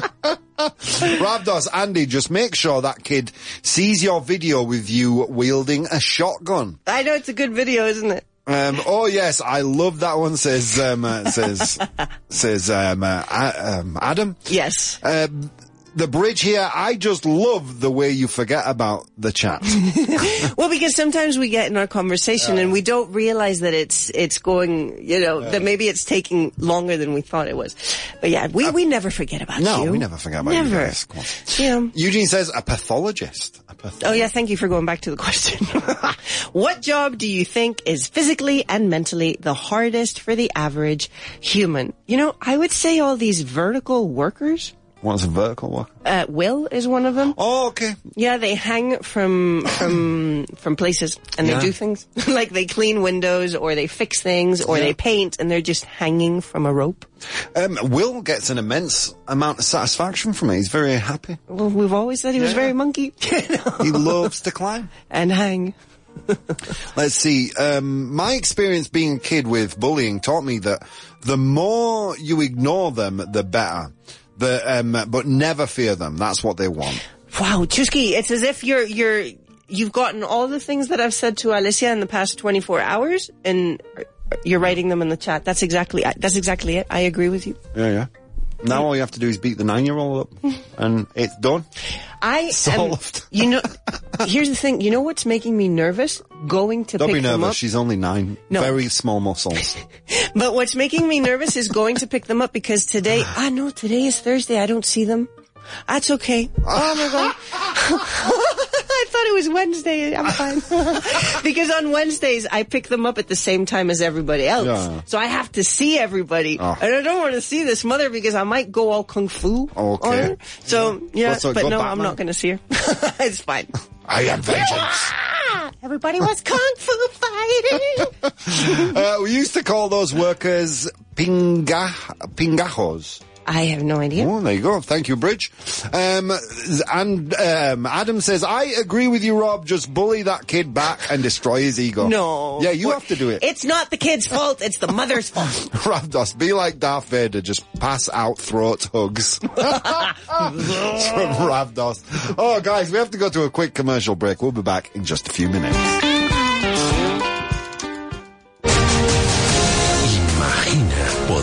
smooth. Ravdos, Andy, just make sure that kid sees your video with you wielding a shotgun. I know it's a good video, isn't it? Um, oh yes, I love that one. Says um, uh, says says um, uh, A- um, Adam. Yes. The bridge here. I just love the way you forget about the chat. Well, because sometimes we get in our conversation and we don't realize that it's it's going, you know, that maybe it's taking longer than we thought it was. But yeah, we, we uh, never forget about no, you. No, we never forget about Never. you guys. Yeah. Eugene says a pathologist. A path- Oh yeah, thank you for going back to the question. what job do you think is physically and mentally the hardest for the average human? You know, I would say all these vertical workers. What's a vertical work? Uh, Will is one of them. Oh, okay. Yeah, they hang from from from places and Yeah. they do things like they clean windows or they fix things or Yeah. they paint and they're just hanging from a rope. Um, Will gets an immense amount of satisfaction from it. He's very happy. Well, we've always said he was very monkey He loves to climb. and hang. Let's see. Um, my experience being a kid with bullying taught me that the more you ignore them, the better. The, um, but never fear them. That's what they want. Wow, Chusky, it's as if you're you're you've gotten all the things that I've said to Alicia in the past 24 hours and you're writing them in the chat. That's exactly that's exactly it. I agree with you. Yeah, yeah. Now all you have to do is beat the nine-year-old up, and it's done. I am, you know, here's the thing. You know what's making me nervous? Going to Don't pick be them nervous. up. She's only nine. No. Very small muscles. But what's making me nervous is going to pick them up because today, ah know today is Thursday. I don't see them. That's okay. Oh my god. I thought it was Wednesday. I'm fine. because on Wednesdays I pick them up at the same time as everybody else. Yeah. So I have to see everybody. Oh. And I don't want to see this mother because I might go all kung fu Okay. on. So yeah, What's up, but go no, I'm not going to see her. it's fine. I am vengeance. Everybody was kung fu fighting. uh, we used to call those workers pinga, pingajos. I have no idea. Oh, there you go. Thank you, Bridge. Um, and um, Adam says, I agree with you, Rob. Just bully that kid back and destroy his ego. No. Yeah, you have to do it. It's not the kid's fault. It's the mother's fault. Ravdos, be like Darth Vader. Just pass out throat hugs. From Ravdos. Oh, guys, we have to go to a quick commercial break. We'll be back in just a few minutes.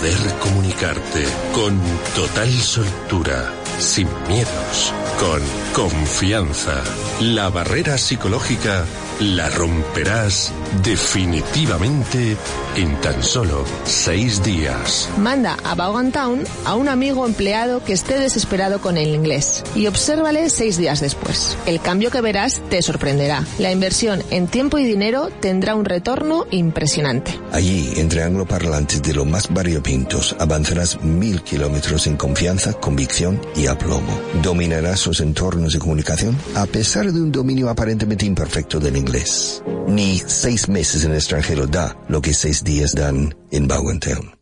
Poder comunicarte con total soltura, sin miedos, con confianza. La barrera psicológica la romperás definitivamente en tan solo seis días. Manda a Vaughan Town a un amigo empleado que esté desesperado con el inglés y obsérvale seis días después. El cambio que verás te sorprenderá. La inversión en tiempo y dinero tendrá un retorno impresionante. Allí, entre angloparlantes de lo más variopintos, avanzarás mil kilómetros en confianza, convicción y aplomo. Dominarás los entornos de comunicación a pesar de un dominio aparentemente imperfecto del inglés. Ni seis meses en el extranjero da lo que seis días dan en Vaughan Town.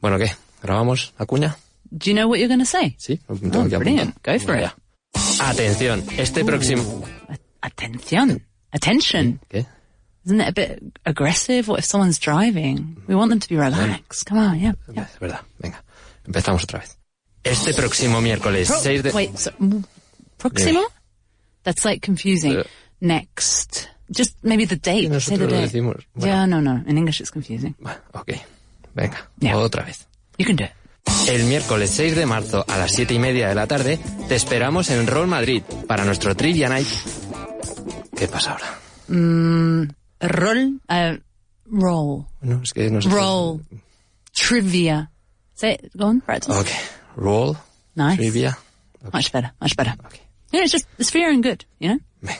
Bueno, ¿qué? ¿Grabamos la cuña? Do you know what you're going to say? Sí. Oh, brilliant. Go for Venga. Atención, este próximo... Atención. Attention. ¿Qué? Isn't it a bit aggressive? What if someone's driving? We want them to be relaxed. Come on, yeah. yeah. Es verdad, venga. Empezamos otra vez. Este próximo miércoles Pro- 6 de... Wait, so, Proxima? That's like confusing. Next. Just maybe the date. Sí, Say nosotros the lo date. decimos. Bueno. Yeah, no, no. In English it's confusing. Ok, venga, Yeah. otra vez. You can do it. El miércoles 6 de marzo a las 7 y media de la tarde te esperamos en Roll Madrid para nuestro Trivia Night. ¿Qué pasa ahora? Mm, roll. Uh, roll. No, es que no sé. Roll. Trivia. Say it. Go on. Practice. Ok, Roll, Nice. Trivia. Much better. Much better. Yeah, it's just, it's fair and good, you know?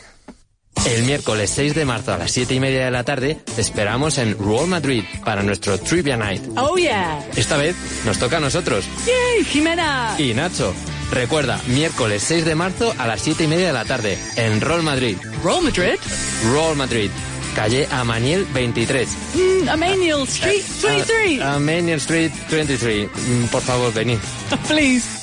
El miércoles 6 de marzo a las 7 y media de la tarde te esperamos en Roll Madrid para nuestro Trivia Night. Oh, yeah. Esta vez nos toca a nosotros. Yay, Jimena. Y Nacho. Recuerda, miércoles 6 de marzo a las 7 y media de la tarde en Roll Madrid. Roll Madrid. Roll Madrid. Calle Amaniel 23. Mm, Emmanuel Street 23. A- Amaniel Street 23. Mm, Por favor, venid. Please.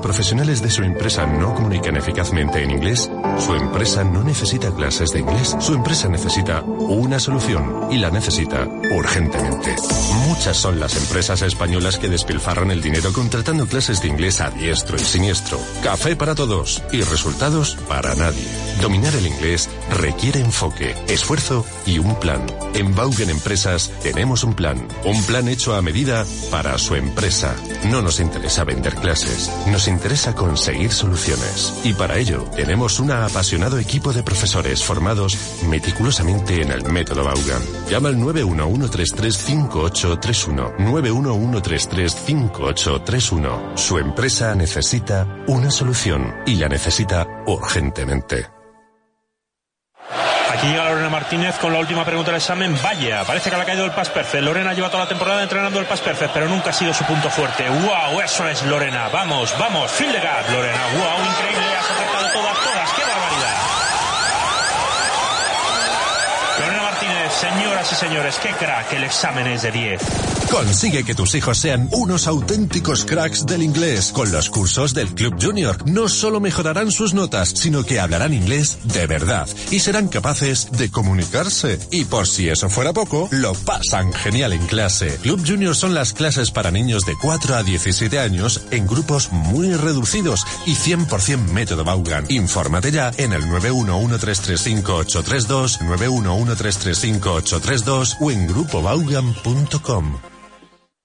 Profesionales de su empresa no comunican eficazmente en inglés, su empresa no necesita clases de inglés. Su empresa necesita una solución y la necesita urgentemente. Muchas son las empresas españolas que despilfarran el dinero contratando clases de inglés a diestro y siniestro. Café para todos y resultados para nadie. Dominar el inglés requiere enfoque, esfuerzo y un plan. En Vaughan Empresas tenemos un plan. Un plan hecho a medida para su empresa. No nos interesa vender clases, nos interesa conseguir soluciones. Y para ello tenemos un apasionado equipo de profesores formados meticulosamente en el método Vaughan. Llama al 911335831. 911335831. Su empresa necesita una solución y la necesita urgentemente. Aquí llega Lorena Martínez con la última pregunta del examen. Vaya, parece que le ha caído el Pass Perfect. Lorena lleva toda la temporada entrenando el Pass Perfect, pero nunca ha sido su punto fuerte. ¡Wow! Eso es Lorena. Vamos, vamos. Fin de gap, Lorena. ¡Wow! Increíble. Has acertado todas, todas. ¡Qué barbaridad! Lorena Martínez, señoras y señores, qué crack. El examen es de 10. Consigue que tus hijos sean unos auténticos cracks del inglés con los cursos del Club Junior. No solo mejorarán sus notas, sino que hablarán inglés de verdad y serán capaces de comunicarse. Y por si eso fuera poco, lo pasan genial en clase. Club Junior son las clases para niños de 4 a 17 años en grupos muy reducidos y 100% método Vaughan. Infórmate ya en el 911335832, 911335832 o en grupovaughan.com.